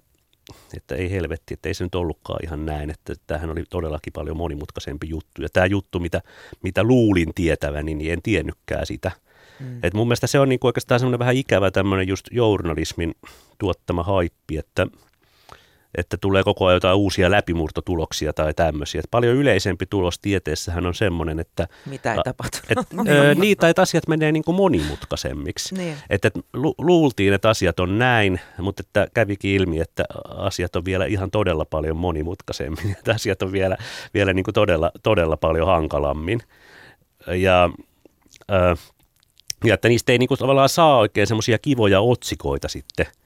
että ei helvetti, että ei se nyt ollutkaan ihan näin, että tämähän oli todellakin paljon monimutkaisempi juttu. Ja tämä juttu, mitä, mitä luulin tietäväni, niin en tiennytkään sitä. Mm. Et mun mielestä se on niinku oikeastaan semmoinen vähän ikävä tämmöinen just journalismin tuottama haippi, että, että tulee koko ajan jotain uusia läpimurtotuloksia tai tämmöisiä. Et paljon yleisempi tulos tieteessähän on semmoinen, että... Mitä ei tapahtu. Et, ö, niitä, että asiat menee niin kuin monimutkaisemmiksi. Niin. Että et lu- luultiin, että asiat on näin, mutta että kävikin ilmi, että asiat on vielä ihan todella paljon monimutkaisemmin. Että asiat on vielä, vielä niin kuin todella, todella paljon hankalammin. Ja, ö, ja että niistä ei niin kuin tavallaan saa oikein semmoisia kivoja otsikoita sitten –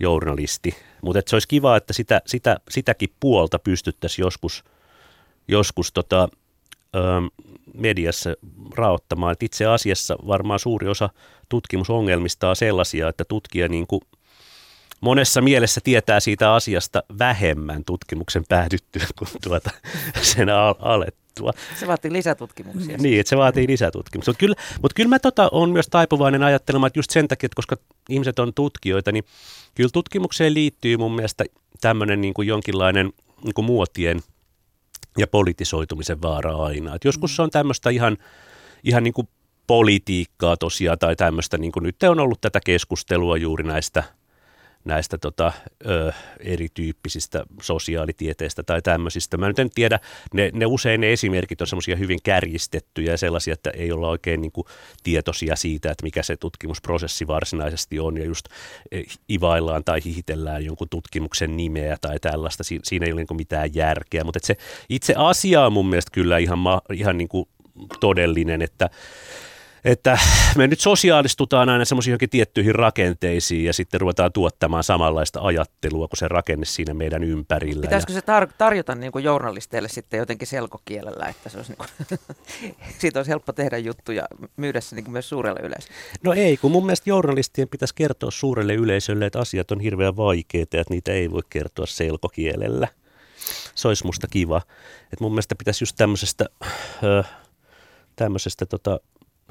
journalisti. Mutta se olisi kiva, että sitä, sitä, sitäkin puolta pystyttäisiin joskus, joskus tota, ö, mediassa raottamaan. Et itse asiassa varmaan suuri osa tutkimusongelmista on sellaisia, että tutkija niin kuin monessa mielessä tietää siitä asiasta vähemmän tutkimuksen päädyttyä kuin tuota sen alettua. Se vaatii lisätutkimuksia. Niin, että se vaatii lisätutkimuksia. Mutta kyllä, mutta kyllä mä tota, on myös taipuvainen ajattelemaan, että just sen takia, että koska ihmiset on tutkijoita, niin kyllä tutkimukseen liittyy mun mielestä tämmöinen niin kuin jonkinlainen niin kuin muotien ja politisoitumisen vaara aina. Et joskus se on tämmöistä ihan, ihan niin kuin politiikkaa tosiaan tai tämmöistä, niin kuin nyt on ollut tätä keskustelua juuri näistä – näistä tota, ö, erityyppisistä sosiaalitieteistä tai tämmöisistä. Mä nyt en tiedä, ne, ne usein ne esimerkit on semmoisia hyvin kärjistettyjä ja sellaisia, että ei olla oikein niin kuin, tietoisia siitä, että mikä se tutkimusprosessi varsinaisesti on ja just e, ivaillaan tai hihitellään jonkun tutkimuksen nimeä tai tällaista. Si, siinä ei ole niin mitään järkeä, mutta se itse asia on mun mielestä kyllä ihan, ihan niin kuin todellinen, että että me nyt sosiaalistutaan aina semmoisiin johonkin tiettyihin rakenteisiin ja sitten ruvetaan tuottamaan samanlaista ajattelua kuin se rakenne siinä meidän ympärillä. Pitäisikö se tar- tarjota niin kuin journalisteille sitten jotenkin selkokielellä, että se olisi niin kuin, siitä olisi helppo tehdä juttuja myydä se niin kuin myös suurelle yleisölle? No ei, kun mun mielestä journalistien pitäisi kertoa suurelle yleisölle, että asiat on hirveän vaikeita ja että niitä ei voi kertoa selkokielellä. Se olisi musta kiva. Et mun mielestä pitäisi just tämmöisestä, äh, tämmöisestä tota,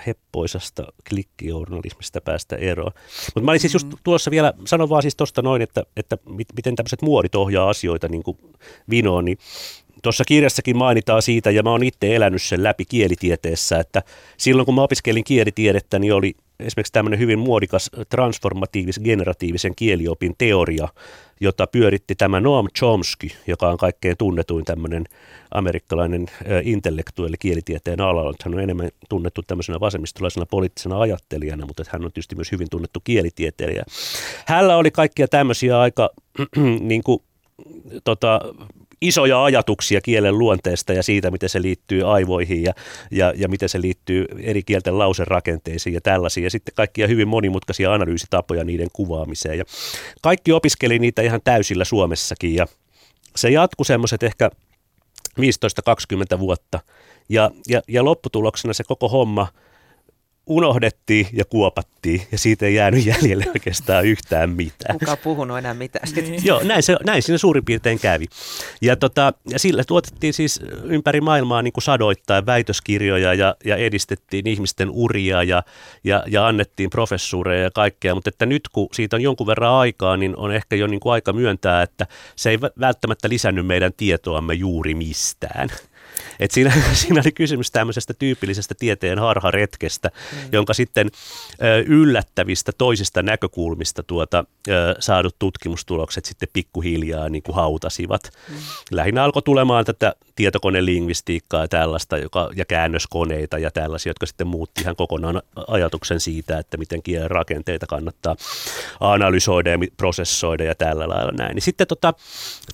heppoisasta klikkijournalismista päästä eroon. Mutta mä olin siis just mm. tuossa vielä, sanon vaan siis tuosta noin, että, että miten tämmöiset muodit ohjaa asioita niin kuin vinoon, niin Tuossa kirjassakin mainitaan siitä, ja mä oon itse elänyt sen läpi kielitieteessä, että silloin kun mä opiskelin kielitiedettä, niin oli esimerkiksi tämmöinen hyvin muodikas transformatiivis generatiivisen kieliopin teoria, jota pyöritti tämä Noam Chomsky, joka on kaikkein tunnetuin tämmöinen amerikkalainen intellektuelli kielitieteen alalla. Hän on enemmän tunnettu tämmöisenä vasemmistolaisena poliittisena ajattelijana, mutta hän on tietysti myös hyvin tunnettu kielitieteilijä. Hänellä oli kaikkia tämmöisiä aika niin kuin, tota, isoja ajatuksia kielen luonteesta ja siitä, miten se liittyy aivoihin ja, ja, ja miten se liittyy eri kielten lauserakenteisiin ja tällaisiin. Ja sitten kaikkia hyvin monimutkaisia analyysitapoja niiden kuvaamiseen. Ja kaikki opiskeli niitä ihan täysillä Suomessakin ja se jatkui semmoiset ehkä 15-20 vuotta. Ja, ja, ja lopputuloksena se koko homma – unohdettiin ja kuopattiin ja siitä ei jäänyt jäljelle oikeastaan yhtään mitään. Kuka puhunut enää mitään. Niin. Joo, näin, se, näin siinä suurin piirtein kävi. Ja, tota, ja sillä tuotettiin siis ympäri maailmaa niin kuin sadoittain väitöskirjoja ja, ja edistettiin ihmisten uria ja, ja, ja annettiin professuureja ja kaikkea, mutta että nyt kun siitä on jonkun verran aikaa, niin on ehkä jo niin kuin aika myöntää, että se ei välttämättä lisännyt meidän tietoamme juuri mistään. Et siinä, siinä oli kysymys tämmöisestä tyypillisestä tieteen harharetkestä, mm. jonka sitten ö, yllättävistä toisista näkökulmista tuota, ö, saadut tutkimustulokset sitten pikkuhiljaa niin kuin hautasivat. Mm. Lähinnä alkoi tulemaan tätä tietokonelingvistiikkaa ja tällaista joka, ja käännöskoneita ja tällaisia, jotka sitten muutti ihan kokonaan ajatuksen siitä, että miten kielen rakenteita kannattaa analysoida ja prosessoida ja tällä lailla näin. Niin sitten tota,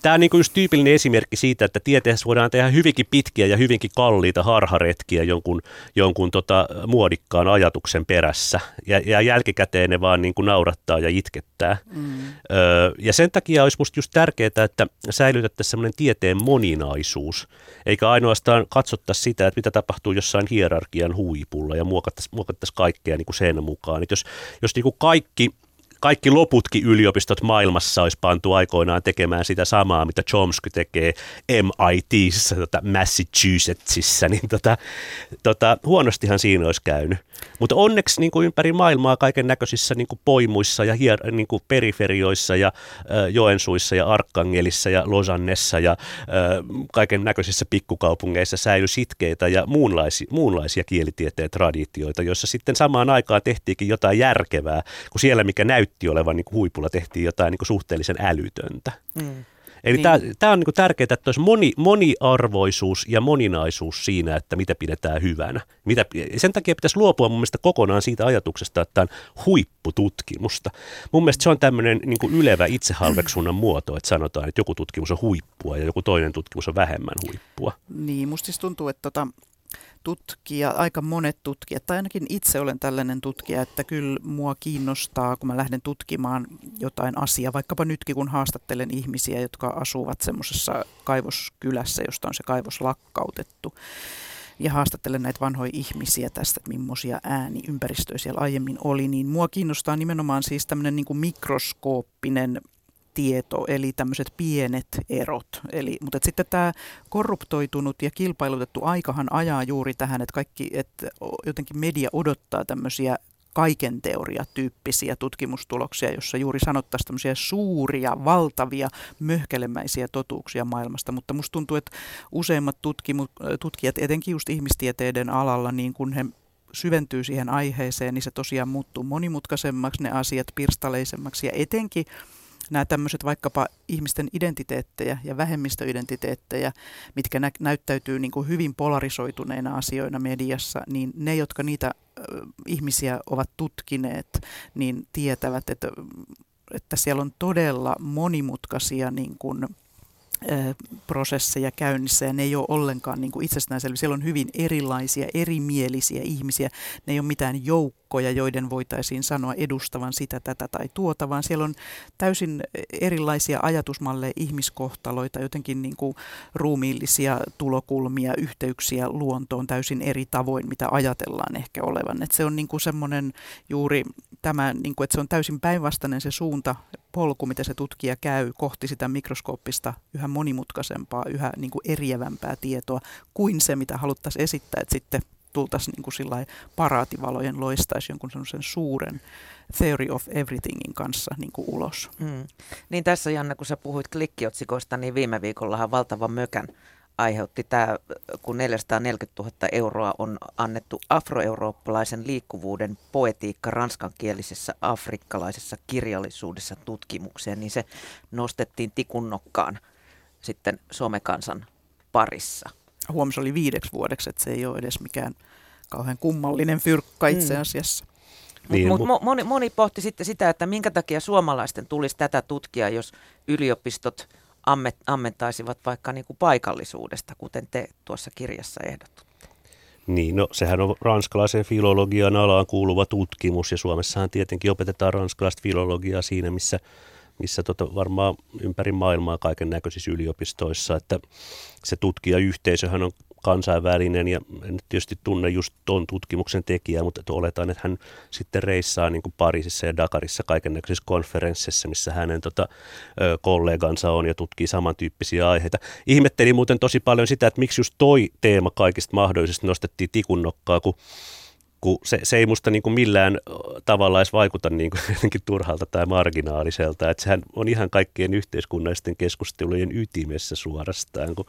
tämä on niin kuin just tyypillinen esimerkki siitä, että tieteessä voidaan tehdä hyvinkin pitkiä ja hyvinkin kalliita harharetkiä jonkun, jonkun tota muodikkaan ajatuksen perässä. Ja, ja jälkikäteen ne vaan niin kuin naurattaa ja itkettää. Mm. Öö, ja sen takia olisi musta just tärkeää, että säilytettäisiin semmoinen tieteen moninaisuus, eikä ainoastaan katsottaisi sitä, että mitä tapahtuu jossain hierarkian huipulla ja muokattaisiin muokattaisi kaikkea niin kuin sen mukaan. Et jos jos niin kuin kaikki kaikki loputkin yliopistot maailmassa olisi pantu aikoinaan tekemään sitä samaa, mitä Chomsky tekee MITissä, tota Massachusettsissa, niin tota, tota, huonostihan siinä olisi käynyt. Mutta onneksi niin kuin ympäri maailmaa kaiken näköisissä niin kuin poimuissa ja hier, niin kuin periferioissa ja ö, Joensuissa ja Arkkangelissa ja Losannessa ja kaiken näköisissä pikkukaupungeissa säilyi sitkeitä ja muunlaisia, muunlaisia kielitieteen traditioita, joissa sitten samaan aikaan tehtiinkin jotain järkevää, kun siellä mikä näytti olevan niin kuin huipulla tehtiin jotain niin kuin suhteellisen älytöntä. Mm. Eli niin. tämä on niin tärkeää, että olisi moni, moniarvoisuus ja moninaisuus siinä, että mitä pidetään hyvänä. Mitä, sen takia pitäisi luopua mun mielestä kokonaan siitä ajatuksesta, että on huippututkimusta. Mun mielestä se on tämmöinen niin ylevä itsehalveksunnan muoto, että sanotaan, että joku tutkimus on huippua ja joku toinen tutkimus on vähemmän huippua. Niin, musta siis tuntuu, että tota, tutkija, aika monet tutkijat, tai ainakin itse olen tällainen tutkija, että kyllä mua kiinnostaa, kun mä lähden tutkimaan jotain asiaa, vaikkapa nytkin kun haastattelen ihmisiä, jotka asuvat semmoisessa kaivoskylässä, josta on se kaivos lakkautettu. Ja haastattelen näitä vanhoja ihmisiä tästä, että millaisia ääniympäristöjä siellä aiemmin oli, niin mua kiinnostaa nimenomaan siis tämmöinen niin mikroskooppinen tieto, eli tämmöiset pienet erot. Eli, mutta että sitten tämä korruptoitunut ja kilpailutettu aikahan ajaa juuri tähän, että kaikki, että jotenkin media odottaa tämmöisiä kaiken teoria-tyyppisiä tutkimustuloksia, jossa juuri sanottaisiin tämmöisiä suuria, valtavia, möhkelemäisiä totuuksia maailmasta. Mutta musta tuntuu, että useimmat tutkimu- tutkijat, etenkin just ihmistieteiden alalla, niin kun he syventyy siihen aiheeseen, niin se tosiaan muuttuu monimutkaisemmaksi, ne asiat pirstaleisemmaksi ja etenkin nämä tämmöiset vaikkapa ihmisten identiteettejä ja vähemmistöidentiteettejä, mitkä nä- näyttäytyy niin kuin hyvin polarisoituneina asioina mediassa, niin ne, jotka niitä ihmisiä ovat tutkineet, niin tietävät, että, että siellä on todella monimutkaisia niin kuin, prosesseja käynnissä ja ne ei ole ollenkaan niin kuin itsestäänselviä. Siellä on hyvin erilaisia, erimielisiä ihmisiä. Ne ei ole mitään joukkoja, joiden voitaisiin sanoa edustavan sitä, tätä tai tuota, vaan siellä on täysin erilaisia ajatusmalleja, ihmiskohtaloita, jotenkin niin kuin ruumiillisia tulokulmia, yhteyksiä luontoon täysin eri tavoin, mitä ajatellaan ehkä olevan. Et se on niin kuin semmoinen juuri tämä, niin kuin, että se on täysin päinvastainen se suunta, polku, mitä se tutkija käy kohti sitä mikroskooppista yhä monimutkaisempaa, yhä niin kuin eriävämpää tietoa kuin se, mitä haluttaisiin esittää, että sitten tultaisiin niin kuin paraativalojen loistaisi jonkun sellaisen suuren theory of everythingin kanssa niin kuin ulos. Mm. Niin tässä Janna, kun sä puhuit klikkiotsikoista, niin viime viikollahan valtavan mökän aiheutti tämä, kun 440 000 euroa on annettu afroeurooppalaisen liikkuvuuden poetiikka ranskankielisessä afrikkalaisessa kirjallisuudessa tutkimukseen, niin se nostettiin tikunnokkaan sitten somekansan parissa. Huomissa oli viideksi vuodeksi, että se ei ole edes mikään kauhean kummallinen fyrkka itse mm. asiassa. Mm. Niin, Mutta mut, moni, moni pohti sitten sitä, että minkä takia suomalaisten tulisi tätä tutkia, jos yliopistot – ammet, ammentaisivat vaikka niin kuin paikallisuudesta, kuten te tuossa kirjassa ehdotutte? Niin, no sehän on ranskalaisen filologian alaan kuuluva tutkimus ja Suomessahan tietenkin opetetaan ranskalaista filologiaa siinä, missä, missä tota varmaan ympäri maailmaa kaiken näköisissä yliopistoissa, että se tutkijayhteisöhän on kansainvälinen ja en tietysti tunne just tuon tutkimuksen tekijää, mutta oletan, että hän sitten reissaa niin kuin Pariisissa ja Dakarissa kaikennäköisissä konferensseissa, missä hänen tota, ö, kollegansa on ja tutkii samantyyppisiä aiheita. Ihmettelin muuten tosi paljon sitä, että miksi just toi teema kaikista mahdollisesti nostettiin tikunnokkaa, kun kun se, se ei musta niin kuin millään tavalla edes vaikuta niin kuin turhalta tai marginaaliselta. Että sehän on ihan kaikkien yhteiskunnallisten keskustelujen ytimessä suorastaan, kun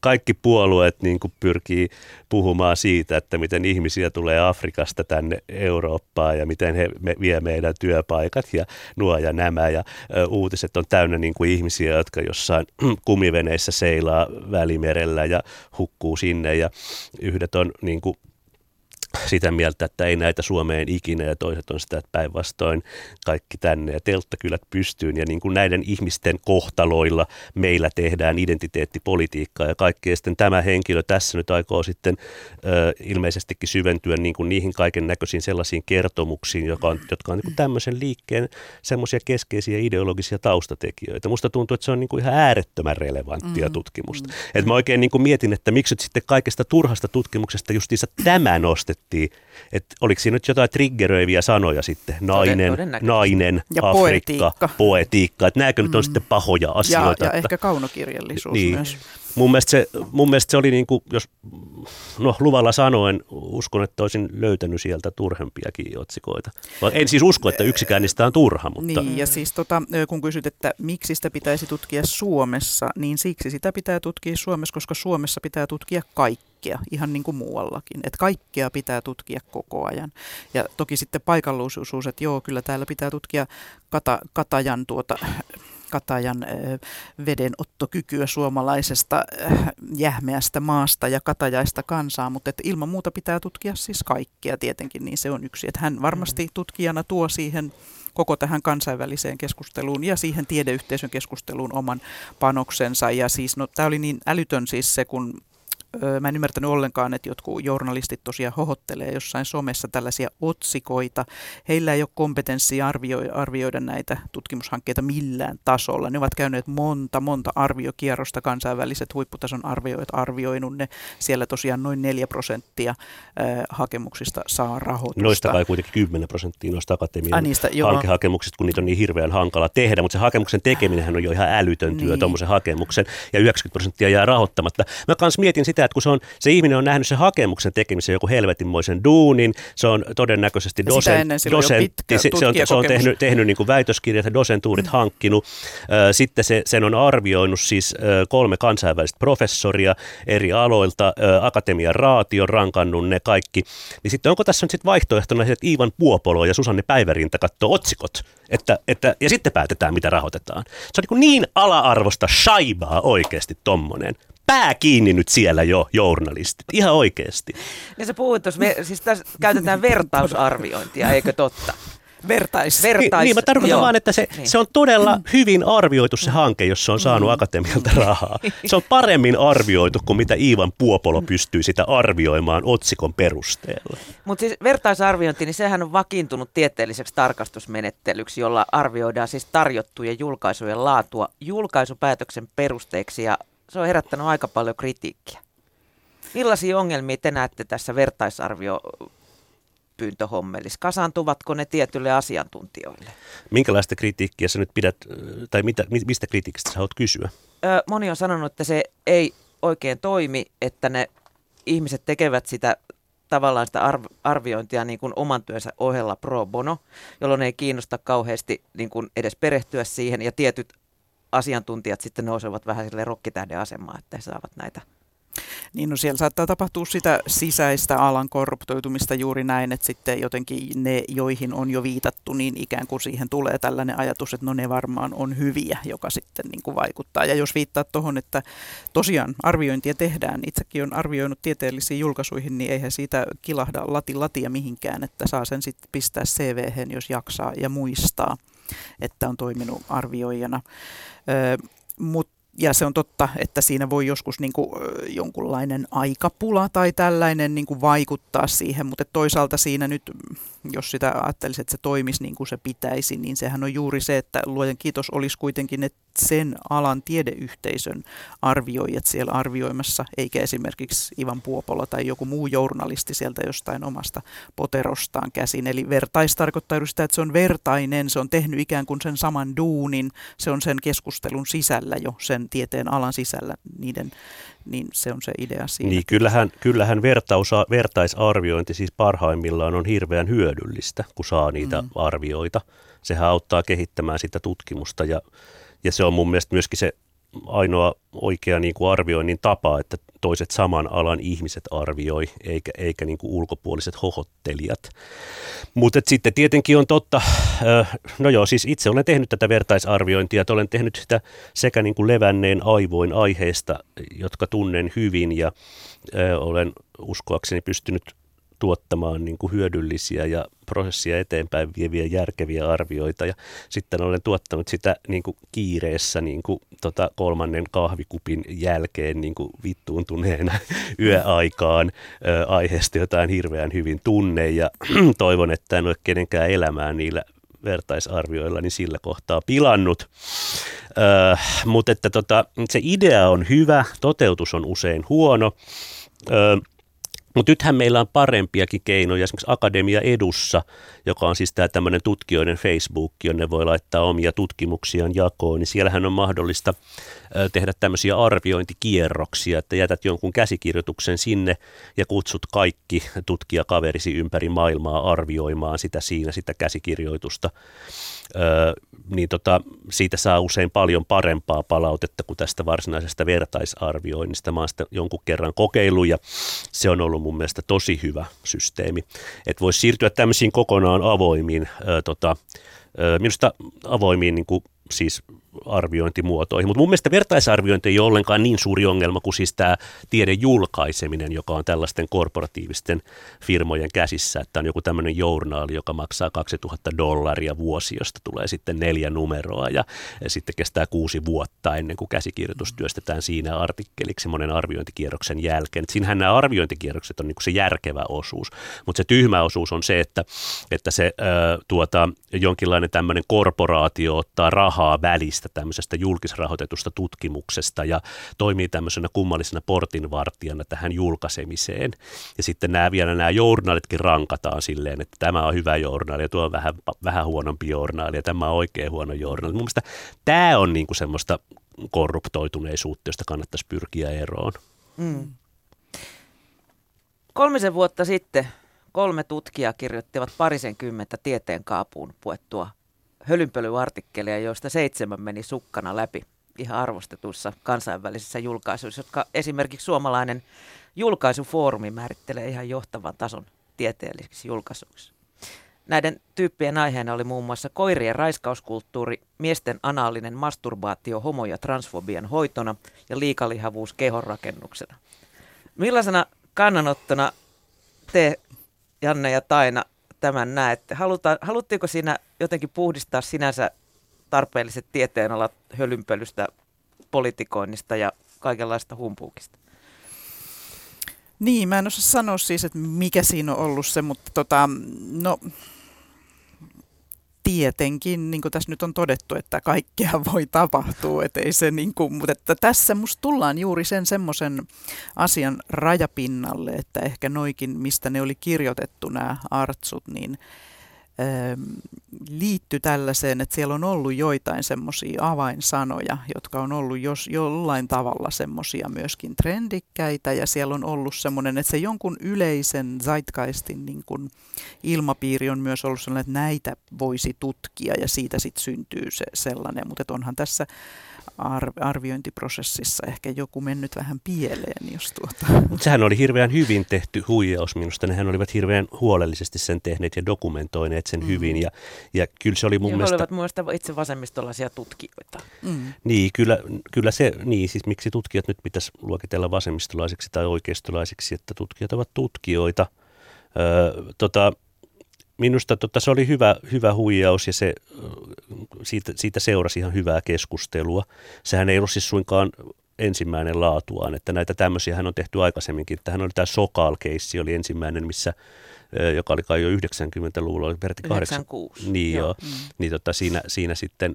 kaikki puolueet niin kuin pyrkii puhumaan siitä, että miten ihmisiä tulee Afrikasta tänne Eurooppaan ja miten he me, vie meidän työpaikat ja nuo ja nämä. Ja ö, uutiset on täynnä niin kuin ihmisiä, jotka jossain kumiveneissä seilaa välimerellä ja hukkuu sinne ja yhdet on niin kuin sitä mieltä, että ei näitä Suomeen ikinä ja toiset on sitä, että päinvastoin kaikki tänne ja telttakylät pystyyn ja niin kuin näiden ihmisten kohtaloilla meillä tehdään identiteettipolitiikkaa ja kaikkea. Sitten tämä henkilö tässä nyt aikoo sitten ö, ilmeisestikin syventyä niin kuin niihin kaiken näköisiin sellaisiin kertomuksiin, jotka on, jotka on niin kuin tämmöisen liikkeen semmoisia keskeisiä ideologisia taustatekijöitä. Musta tuntuu, että se on niin kuin ihan äärettömän relevanttia mm, tutkimusta. Mm. Et mä oikein niin kuin mietin, että miksi sitten kaikesta turhasta tutkimuksesta justiinsa tämä nostettiin miettii, että oliko siinä nyt jotain triggeröiviä sanoja sitten, nainen, nainen, ja Afrikka, poetiikka. poetiikka, että nämäkö mm. nyt on mm. sitten pahoja asioita. Ja, ja että, ehkä kaunokirjallisuus niin, myös. Mun mielestä se, mun mielestä se oli niin kuin, jos no, luvalla sanoen, uskon, että olisin löytänyt sieltä turhempiakin otsikoita. En siis usko, että yksikään niistä on turha. Mutta... Niin, ja siis tota, kun kysyt, että miksi sitä pitäisi tutkia Suomessa, niin siksi sitä pitää tutkia Suomessa, koska Suomessa pitää tutkia kaikkea, ihan niin kuin muuallakin. Että kaikkea pitää tutkia koko ajan. Ja toki sitten paikallisuus, että joo, kyllä täällä pitää tutkia Kata, Katajan tuota Katajan vedenottokykyä suomalaisesta jähmeästä maasta ja katajaista kansaa, mutta että ilman muuta pitää tutkia siis kaikkea tietenkin, niin se on yksi. Että hän varmasti mm. tutkijana tuo siihen koko tähän kansainväliseen keskusteluun ja siihen tiedeyhteisön keskusteluun oman panoksensa. Ja siis, no, tämä oli niin älytön siis se, kun mä en ymmärtänyt ollenkaan, että jotkut journalistit tosiaan hohottelee jossain somessa tällaisia otsikoita. Heillä ei ole kompetenssia arvioida, arvioida näitä tutkimushankkeita millään tasolla. Ne ovat käyneet monta, monta arviokierrosta, kansainväliset huipputason arvioijat arvioinut ne. Siellä tosiaan noin 4 prosenttia äh, hakemuksista saa rahoitusta. Noista kai kuitenkin 10 prosenttia noista akatemian ah, niistä, hankehakemuksista, kun niitä on niin hirveän hankala tehdä, mutta se hakemuksen tekeminen on jo ihan älytön työ, niin. tuommoisen hakemuksen, ja 90 prosenttia jää rahoittamatta. Mä kans mietin sitä, että kun se, on, se ihminen on nähnyt sen hakemuksen tekemisen joku helvetinmoisen duunin, se on todennäköisesti dosen, dosentti, se, se on, se on tehnyt, tehnyt niin kuin väitöskirjat ja dosentuurit mm. hankkinut. Sitten se, sen on arvioinut siis kolme kansainvälistä professoria eri aloilta, akatemian raatio, rankannut ne kaikki. Niin sitten onko tässä nyt sitten vaihtoehtona, että Iivan Puopolo ja Susanne Päivärinta katsoo otsikot, että, että, ja sitten päätetään, mitä rahoitetaan. Se on niin, niin ala-arvosta shaibaa oikeasti tommonen pää kiinni nyt siellä jo journalistit, ihan oikeasti. Ja sä puhuit tuossa, siis tässä käytetään vertausarviointia, eikö totta? Vertais. Vertais. Niin, niin mä tarkoitan Joo. vaan, että se, niin. se on todella hyvin arvioitu se hanke, jos se on saanut mm. akatemialta rahaa. Se on paremmin arvioitu kuin mitä Iivan Puopolo pystyy sitä arvioimaan otsikon perusteella. Mutta siis vertaisarviointi, niin sehän on vakiintunut tieteelliseksi tarkastusmenettelyksi, jolla arvioidaan siis tarjottujen julkaisujen laatua julkaisupäätöksen perusteeksi ja se on herättänyt aika paljon kritiikkiä. Millaisia ongelmia te näette tässä vertaisarvio pyyntöhommelissa? Kasaantuvatko ne tietyille asiantuntijoille? Minkälaista kritiikkiä sä nyt pidät, tai mitä, mistä kritiikistä sä haluat kysyä? Ö, moni on sanonut, että se ei oikein toimi, että ne ihmiset tekevät sitä tavallaan sitä arviointia niin kuin oman työnsä ohella pro bono, jolloin ei kiinnosta kauheasti niin kuin edes perehtyä siihen ja tietyt asiantuntijat sitten nousevat vähän sille rokkitähden asemaan, että he saavat näitä niin no siellä saattaa tapahtua sitä sisäistä alan korruptoitumista juuri näin, että sitten jotenkin ne, joihin on jo viitattu, niin ikään kuin siihen tulee tällainen ajatus, että no ne varmaan on hyviä, joka sitten niin kuin vaikuttaa. Ja jos viittaa tuohon, että tosiaan arviointia tehdään, itsekin on arvioinut tieteellisiin julkaisuihin, niin eihän siitä kilahda lati latia mihinkään, että saa sen sitten pistää cv jos jaksaa ja muistaa, että on toiminut arvioijana. Öö, Mutta ja se on totta, että siinä voi joskus niin kuin, jonkunlainen aikapula tai tällainen niin kuin vaikuttaa siihen, mutta toisaalta siinä nyt, jos sitä ajattelisi, että se toimisi niin kuin se pitäisi, niin sehän on juuri se, että luojan kiitos olisi kuitenkin, että sen alan tiedeyhteisön arvioijat siellä arvioimassa, eikä esimerkiksi Ivan Puopola tai joku muu journalisti sieltä jostain omasta poterostaan käsin. Eli vertais tarkoittaa sitä, että se on vertainen, se on tehnyt ikään kuin sen saman duunin, se on sen keskustelun sisällä jo, sen tieteen alan sisällä niiden niin se on se idea siinä. Niin, kyllähän, kyllähän vertaus, vertaisarviointi siis parhaimmillaan on hirveän hyödyllistä, kun saa niitä mm. arvioita. Sehän auttaa kehittämään sitä tutkimusta ja ja se on mun mielestä myöskin se ainoa oikea niin kuin arvioinnin tapa, että toiset saman alan ihmiset arvioi, eikä, eikä niin kuin ulkopuoliset hohottelijat. Mutta sitten tietenkin on totta, no joo, siis itse olen tehnyt tätä vertaisarviointia, että olen tehnyt sitä sekä niin kuin levänneen aivoin aiheesta, jotka tunnen hyvin ja olen uskoakseni pystynyt tuottamaan niin kuin hyödyllisiä ja prosessia eteenpäin vieviä järkeviä arvioita. Ja sitten olen tuottanut sitä niin kuin kiireessä niin kuin tota kolmannen kahvikupin jälkeen niin kuin vittuuntuneena yöaikaan ä, aiheesta jotain hirveän hyvin tunne ja toivon, että en ole kenenkään elämään niillä vertaisarvioilla niin sillä kohtaa pilannut. Ö, mutta että tota, se idea on hyvä, toteutus on usein huono. Ö, mutta nythän meillä on parempiakin keinoja, esimerkiksi Akademia Edussa, joka on siis tämä tämmöinen tutkijoiden Facebook, jonne voi laittaa omia tutkimuksiaan jakoon, niin siellähän on mahdollista tehdä tämmöisiä arviointikierroksia, että jätät jonkun käsikirjoituksen sinne ja kutsut kaikki tutkijakaverisi ympäri maailmaa arvioimaan sitä siinä, sitä käsikirjoitusta. Niin tota, siitä saa usein paljon parempaa palautetta kuin tästä varsinaisesta vertaisarvioinnista. Mä oon sitä jonkun kerran kokeillut ja se on ollut mun mielestä tosi hyvä systeemi. Että voisi siirtyä tämmöisiin kokonaan avoimiin, öö, tota, öö, minusta avoimiin niin kuin, siis arviointimuotoihin. Mutta mun mielestä vertaisarviointi ei ole ollenkaan niin suuri ongelma kuin siis tämä tieden julkaiseminen, joka on tällaisten korporatiivisten firmojen käsissä. Että on joku tämmöinen journaali, joka maksaa 2000 dollaria vuosi, josta tulee sitten neljä numeroa ja, sitten kestää kuusi vuotta ennen kuin käsikirjoitus työstetään siinä artikkeliksi monen arviointikierroksen jälkeen. Et siinähän nämä arviointikierrokset on niin se järkevä osuus, mutta se tyhmä osuus on se, että, että se äh, tuota, jonkinlainen tämmöinen korporaatio ottaa rahaa välistä tämmöisestä julkisrahoitetusta tutkimuksesta ja toimii tämmöisenä kummallisena portinvartijana tähän julkaisemiseen. Ja sitten nämä, vielä nämä journalitkin rankataan silleen, että tämä on hyvä journaali ja tuo on vähän, vähän huonompi journaali ja tämä on oikein huono journaali. Mun mielestä tämä on niinku semmoista korruptoituneisuutta, josta kannattaisi pyrkiä eroon. Mm. Kolmisen vuotta sitten kolme tutkijaa kirjoittivat parisenkymmentä tieteen kaapuun puettua hölynpölyartikkelia, joista seitsemän meni sukkana läpi ihan arvostetuissa kansainvälisissä julkaisuissa, jotka esimerkiksi suomalainen julkaisufoorumi määrittelee ihan johtavan tason tieteellisiksi julkaisuiksi. Näiden tyyppien aiheena oli muun muassa koirien raiskauskulttuuri, miesten anaalinen masturbaatio homo- ja transfobian hoitona ja liikalihavuus kehonrakennuksena. Millaisena kannanottona te, Janne ja Taina, tämän näette? Haluta, haluttiinko siinä jotenkin puhdistaa sinänsä tarpeelliset tieteenalat hölynpölystä, politikoinnista ja kaikenlaista humpuukista? Niin, mä en osaa sanoa siis, että mikä siinä on ollut se, mutta tota, no, tietenkin, niin kuin tässä nyt on todettu, että kaikkea voi tapahtua, että ei se niin kuin, mutta että tässä musta tullaan juuri sen semmoisen asian rajapinnalle, että ehkä noikin, mistä ne oli kirjoitettu nämä artsut, niin liittyy tällaiseen, että siellä on ollut joitain semmoisia avainsanoja, jotka on ollut jos, jollain tavalla semmoisia myöskin trendikkäitä. Ja siellä on ollut semmoinen, että se jonkun yleisen zeitgeistin niin kuin ilmapiiri on myös ollut sellainen, että näitä voisi tutkia ja siitä sitten syntyy se sellainen, mutta onhan tässä arviointiprosessissa ehkä joku mennyt vähän pieleen. Jos tuota. Sehän oli hirveän hyvin tehty huijaus minusta. Nehän olivat hirveän huolellisesti sen tehneet ja dokumentoineet sen mm. hyvin. Ja, ja kyllä se oli mun ja mielestä... olivat muista itse vasemmistolaisia tutkijoita. Mm. Niin, kyllä, kyllä se, niin siis miksi tutkijat nyt pitäisi luokitella vasemmistolaisiksi tai oikeistolaisiksi, että tutkijat ovat tutkijoita. Öö, tota, minusta tota, se oli hyvä, hyvä huijaus ja se, siitä, siitä seurasi ihan hyvää keskustelua. Sehän ei ollut siis suinkaan ensimmäinen laatuaan, että näitä tämmöisiä hän on tehty aikaisemminkin. Tähän oli tämä Sokal-keissi, oli ensimmäinen, missä joka oli kai jo 90-luvulla, oli peräti 96. Niin joo, mm. niin tota, siinä, siinä sitten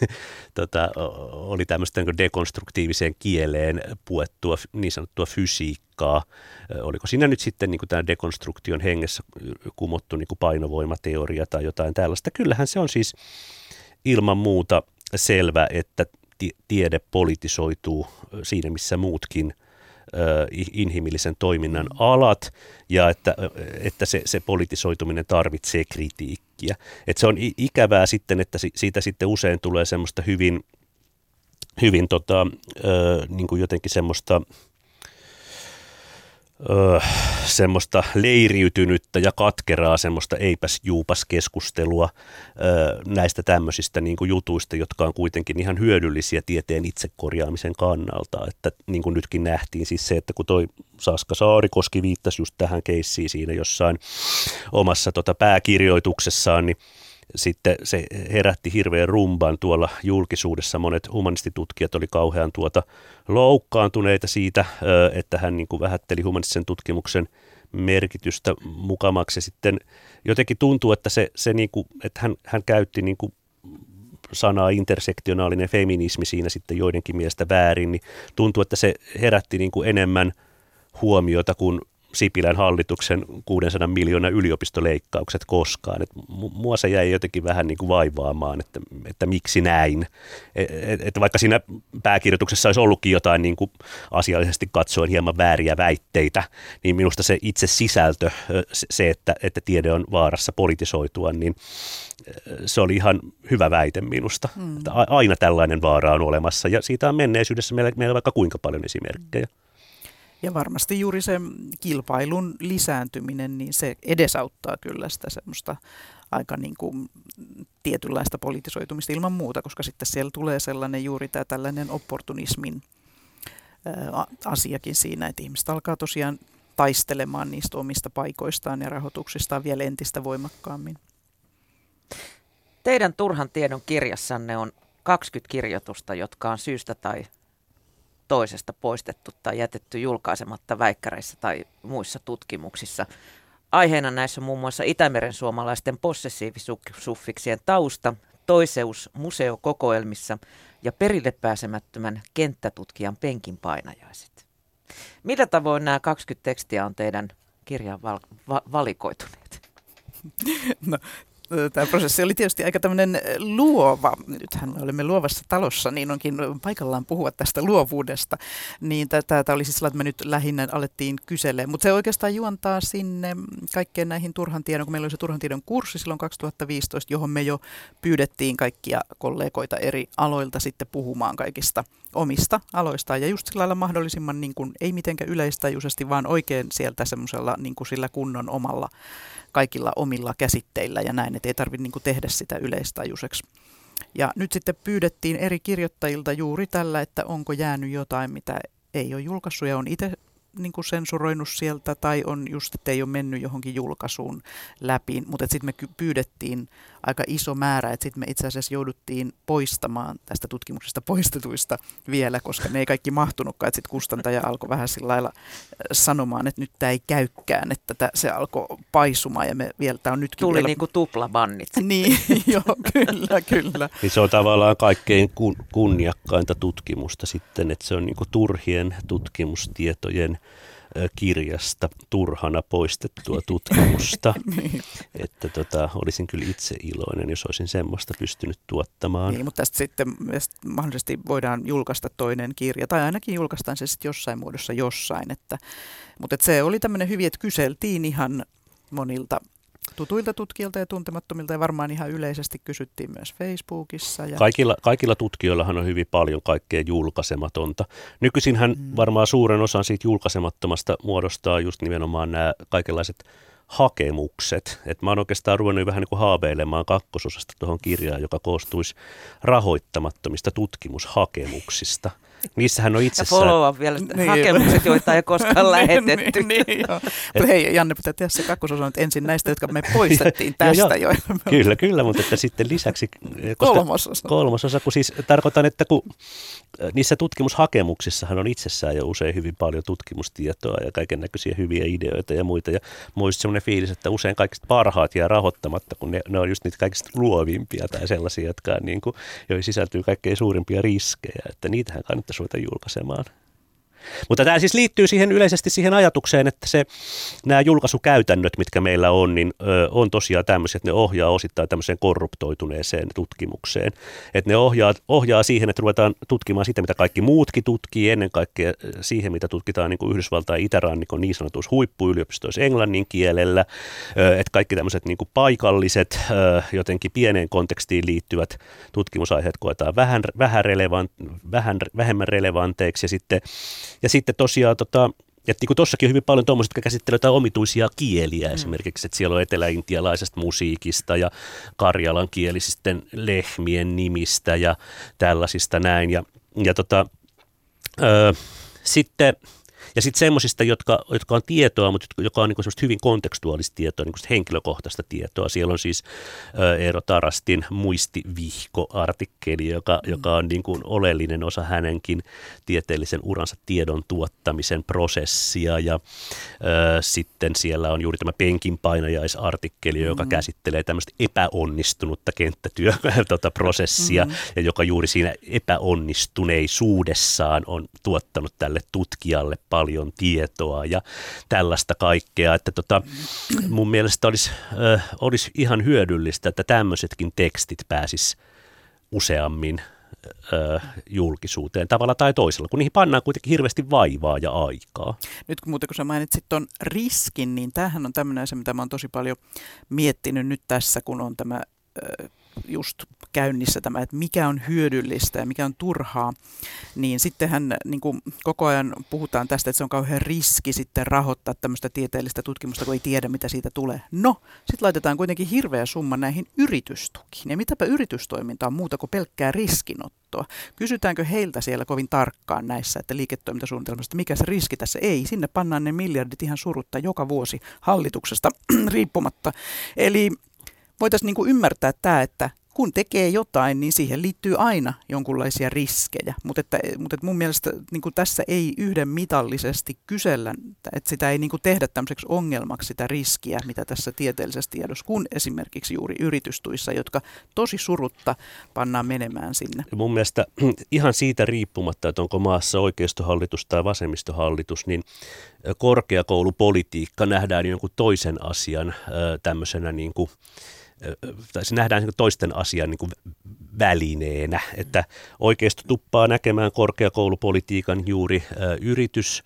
tota, oli tämmöistä niin dekonstruktiiviseen kieleen puettua niin sanottua fysiikkaa. Oliko siinä nyt sitten niin tämän dekonstruktion hengessä kumottu niin painovoimateoria tai jotain tällaista? Kyllähän se on siis ilman muuta selvä, että tiede politisoituu siinä, missä muutkin – inhimillisen toiminnan alat ja että, että se, se politisoituminen tarvitsee kritiikkiä. Että se on ikävää sitten, että siitä sitten usein tulee semmoista hyvin, hyvin tota, niin kuin jotenkin semmoista öö, semmoista leiriytynyttä ja katkeraa semmoista eipäs juupas keskustelua öö, näistä tämmöisistä niin kuin jutuista, jotka on kuitenkin ihan hyödyllisiä tieteen itsekorjaamisen kannalta. Että niin kuin nytkin nähtiin siis se, että kun toi Saska Saarikoski viittasi just tähän keissiin siinä jossain omassa tota pääkirjoituksessaan, niin sitten se herätti hirveän rumban tuolla julkisuudessa. Monet humanistitutkijat oli kauhean tuota loukkaantuneita siitä, että hän niin kuin vähätteli humanistisen tutkimuksen merkitystä mukamaksi. Sitten jotenkin tuntuu, että, se, se niin kuin, että hän, hän käytti niin kuin sanaa intersektionaalinen feminismi siinä sitten joidenkin mielestä väärin, niin tuntuu, että se herätti niin kuin enemmän huomiota kuin Sipilän hallituksen 600 miljoonaa yliopistoleikkaukset koskaan. Et mua se jäi jotenkin vähän niin kuin vaivaamaan, että, että miksi näin. Et, et, vaikka siinä pääkirjoituksessa olisi ollutkin jotain niin kuin asiallisesti katsoen hieman vääriä väitteitä, niin minusta se itse sisältö, se, että, että tiede on vaarassa politisoitua, niin se oli ihan hyvä väite minusta. Hmm. Että aina tällainen vaara on olemassa ja siitä on menneisyydessä meillä, meillä vaikka kuinka paljon esimerkkejä. Ja varmasti juuri se kilpailun lisääntyminen, niin se edesauttaa kyllä sitä semmoista aika niin kuin tietynlaista politisoitumista ilman muuta, koska sitten siellä tulee sellainen juuri tämä tällainen opportunismin asiakin siinä, että ihmiset alkaa tosiaan taistelemaan niistä omista paikoistaan ja rahoituksistaan vielä entistä voimakkaammin. Teidän turhan tiedon kirjassanne on 20 kirjoitusta, jotka on syystä tai toisesta poistettu tai jätetty julkaisematta väikkäreissä tai muissa tutkimuksissa. Aiheena näissä on muun muassa Itämeren suomalaisten possessiivisuffiksien tausta, toiseus museokokoelmissa ja perille pääsemättömän kenttätutkijan penkin painajaiset. Millä tavoin nämä 20 tekstiä on teidän kirjaan val- va- valikoituneet? No, tämä prosessi oli tietysti aika tämmöinen luova. Nythän me olemme luovassa talossa, niin onkin paikallaan puhua tästä luovuudesta. Niin tämä oli siis että me nyt lähinnä alettiin kyselemään. Mutta se oikeastaan juontaa sinne kaikkeen näihin turhan tiedon, kun meillä oli se turhan tiedon kurssi silloin 2015, johon me jo pyydettiin kaikkia kollegoita eri aloilta sitten puhumaan kaikista omista aloistaan. Ja just sillä lailla mahdollisimman, niin kuin, ei mitenkään yleistajuisesti, vaan oikein sieltä semmoisella niin sillä kunnon omalla kaikilla omilla käsitteillä ja näin, että ei tarvitse niin tehdä sitä yleistajuiseksi. Ja nyt sitten pyydettiin eri kirjoittajilta juuri tällä, että onko jäänyt jotain, mitä ei ole julkaissut ja on itse niin kuin sensuroinut sieltä tai on just, että ei ole mennyt johonkin julkaisuun läpi. Mutta sitten me pyydettiin aika iso määrä, että sitten me itse asiassa jouduttiin poistamaan tästä tutkimuksesta poistetuista vielä, koska ne ei kaikki mahtunutkaan. Sitten kustantaja alkoi vähän sillä lailla äh, sanomaan, että nyt tämä ei käykään, että tää, se alkoi paisumaan ja me vielä, tämä on nytkin Tuli vielä... niin kuin tuplabannit. niin, joo, kyllä, kyllä. Niin se on tavallaan kaikkein kun, kunniakkainta tutkimusta sitten, että se on niin kuin turhien tutkimustietojen kirjasta turhana poistettua tutkimusta. niin. Että tota, olisin kyllä itse iloinen, jos olisin semmoista pystynyt tuottamaan. Niin, mutta tästä sitten mahdollisesti voidaan julkaista toinen kirja, tai ainakin julkaistaan se sitten jossain muodossa jossain. Että, mutta että se oli tämmöinen hyvin, että kyseltiin ihan monilta tutuilta tutkijoilta ja tuntemattomilta ja varmaan ihan yleisesti kysyttiin myös Facebookissa. Ja... Kaikilla, kaikilla tutkijoillahan on hyvin paljon kaikkea julkaisematonta. Nykyisinhän mm. varmaan suuren osan siitä julkaisemattomasta muodostaa just nimenomaan nämä kaikenlaiset hakemukset. Et mä oon oikeastaan ruvennut vähän niin kuin haaveilemaan kakkososasta tuohon kirjaan, joka koostuisi rahoittamattomista tutkimushakemuksista – Niissähän on itsessään... Ja follow vielä niin. hakemukset, joita ei koskaan niin, lähetetty. niin, niin, Mutta hei, Janne, pitää tehdä se kakkososa nyt ensin näistä, jotka me poistettiin tästä jo. kyllä, kyllä, mutta että sitten lisäksi... Koska kolmososa. Kolmososa, kun siis tarkoitan, että kun äh, niissä tutkimushakemuksissahan on itsessään jo usein hyvin paljon tutkimustietoa ja kaiken näköisiä hyviä ideoita ja muita. Ja muista semmoinen fiilis, että usein kaikista parhaat jää rahoittamatta, kun ne, ne on just niitä kaikista luovimpia tai sellaisia, jotka on niin kuin, joihin sisältyy kaikkein suurimpia riskejä. Että niitähän kannattaa ruveta julkaisemaan. Mutta tämä siis liittyy siihen yleisesti siihen ajatukseen, että se, nämä julkaisukäytännöt, mitkä meillä on, niin ö, on tosiaan tämmöisiä, että ne ohjaa osittain tämmöiseen korruptoituneeseen tutkimukseen. Että ne ohjaa, ohjaa siihen, että ruvetaan tutkimaan sitä, mitä kaikki muutkin tutkii, ennen kaikkea siihen, mitä tutkitaan niin kuin Yhdysvaltain itärannikon niin sanotuissa huippuyliopistoissa englannin kielellä. Että kaikki tämmöiset niin kuin paikalliset, ö, jotenkin pieneen kontekstiin liittyvät tutkimusaiheet koetaan vähän, vähän, relevant, vähän vähemmän relevanteiksi ja sitten ja sitten tosiaan tota, että niin tuossakin on hyvin paljon tuommoiset, jotka käsittelevät omituisia kieliä mm. esimerkiksi, että siellä on eteläintialaisesta musiikista ja karjalan kielisistä lehmien nimistä ja tällaisista näin. Ja, ja tota, ö, sitten – ja sitten semmoisista, jotka, jotka on tietoa, mutta joka on niin hyvin kontekstuaalista tietoa, niin henkilökohtaista tietoa. Siellä on siis Eero Tarastin muistivihko-artikkeli, joka, mm. joka on niin kuin oleellinen osa hänenkin tieteellisen uransa tiedon tuottamisen prosessia. Ja ö, sitten siellä on juuri tämä penkin painajaisartikkeli, joka mm. käsittelee tämmöistä epäonnistunutta kenttätyöprosessia, tota, mm. ja joka juuri siinä epäonnistuneisuudessaan on tuottanut tälle tutkijalle paljon tietoa ja tällaista kaikkea, että tota, mun mielestä olisi, äh, olisi ihan hyödyllistä, että tämmöisetkin tekstit pääsis useammin äh, julkisuuteen tavalla tai toisella, kun niihin pannaan kuitenkin hirveästi vaivaa ja aikaa. Nyt kun muuten kun sä mainitsit tuon riskin, niin tämähän on tämmöinen asia, mitä mä oon tosi paljon miettinyt nyt tässä, kun on tämä äh, just käynnissä tämä, että mikä on hyödyllistä ja mikä on turhaa, niin sittenhän niin kuin koko ajan puhutaan tästä, että se on kauhean riski sitten rahoittaa tämmöistä tieteellistä tutkimusta, kun ei tiedä, mitä siitä tulee. No, sitten laitetaan kuitenkin hirveä summa näihin yritystukiin. Ja mitäpä yritystoiminta on muuta kuin pelkkää riskinottoa? Kysytäänkö heiltä siellä kovin tarkkaan näissä, että liiketoimintasuunnitelmasta, mikä se riski tässä ei? Sinne pannaan ne miljardit ihan surutta joka vuosi hallituksesta riippumatta. Eli voitaisiin niin ymmärtää tämä, että kun tekee jotain, niin siihen liittyy aina jonkunlaisia riskejä. Mutta, että, mutta että mun mielestä niin kuin tässä ei yhden mitallisesti kysellä, että sitä ei niin kuin tehdä tämmöiseksi ongelmaksi sitä riskiä, mitä tässä tieteellisessä tiedossa, kun esimerkiksi juuri yritystuissa, jotka tosi surutta pannaan menemään sinne. Mun mielestä ihan siitä riippumatta, että onko maassa oikeistohallitus tai vasemmistohallitus, niin korkeakoulupolitiikka nähdään jonkun toisen asian tämmöisenä niin kuin tai se nähdään niin toisten asian niin välineenä, että oikeisto tuppaa näkemään korkeakoulupolitiikan juuri yritys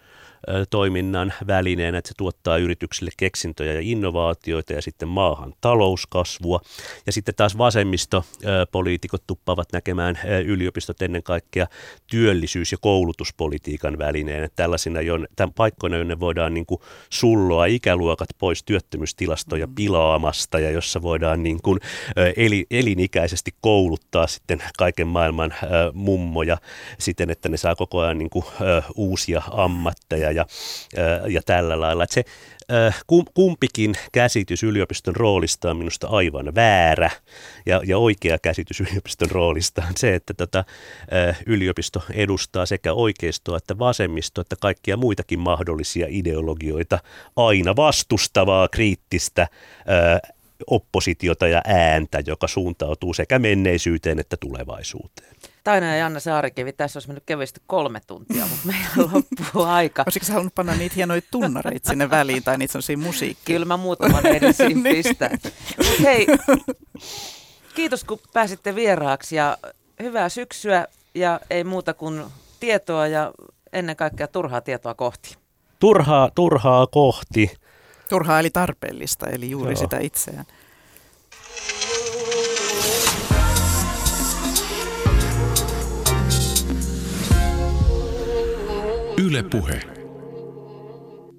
toiminnan välineenä, että se tuottaa yrityksille keksintöjä ja innovaatioita ja sitten maahan talouskasvua. Ja sitten taas vasemmistopoliitikot tuppaavat näkemään yliopistot ennen kaikkea työllisyys- ja koulutuspolitiikan välineenä. Tällaisina tämän paikkoina, jonne voidaan niin kuin sulloa ikäluokat pois työttömyystilastoja mm. pilaamasta ja jossa voidaan niin kuin elinikäisesti kouluttaa sitten kaiken maailman mummoja siten, että ne saa koko ajan niin kuin uusia ammatteja ja, ja tällä lailla. Että se kumpikin käsitys yliopiston roolista on minusta aivan väärä ja, ja oikea käsitys yliopiston roolista on se, että tota, yliopisto edustaa sekä oikeistoa että vasemmistoa että kaikkia muitakin mahdollisia ideologioita aina vastustavaa, kriittistä oppositiota ja ääntä, joka suuntautuu sekä menneisyyteen että tulevaisuuteen. Taina ja Janna Saarikivi, tässä olisi mennyt kevyesti kolme tuntia, mutta meidän loppuu aika. Olisitko sä halunnut panna niitä hienoja tunnareita sinne väliin tai niitä sellaisia musiikkia? Kyllä mä muutaman edin niin. pistän. hei, kiitos kun pääsitte vieraaksi ja hyvää syksyä ja ei muuta kuin tietoa ja ennen kaikkea turhaa tietoa kohti. Turhaa, turhaa kohti. Turhaa eli tarpeellista, eli juuri Joo. sitä itseään. Yle Puhe.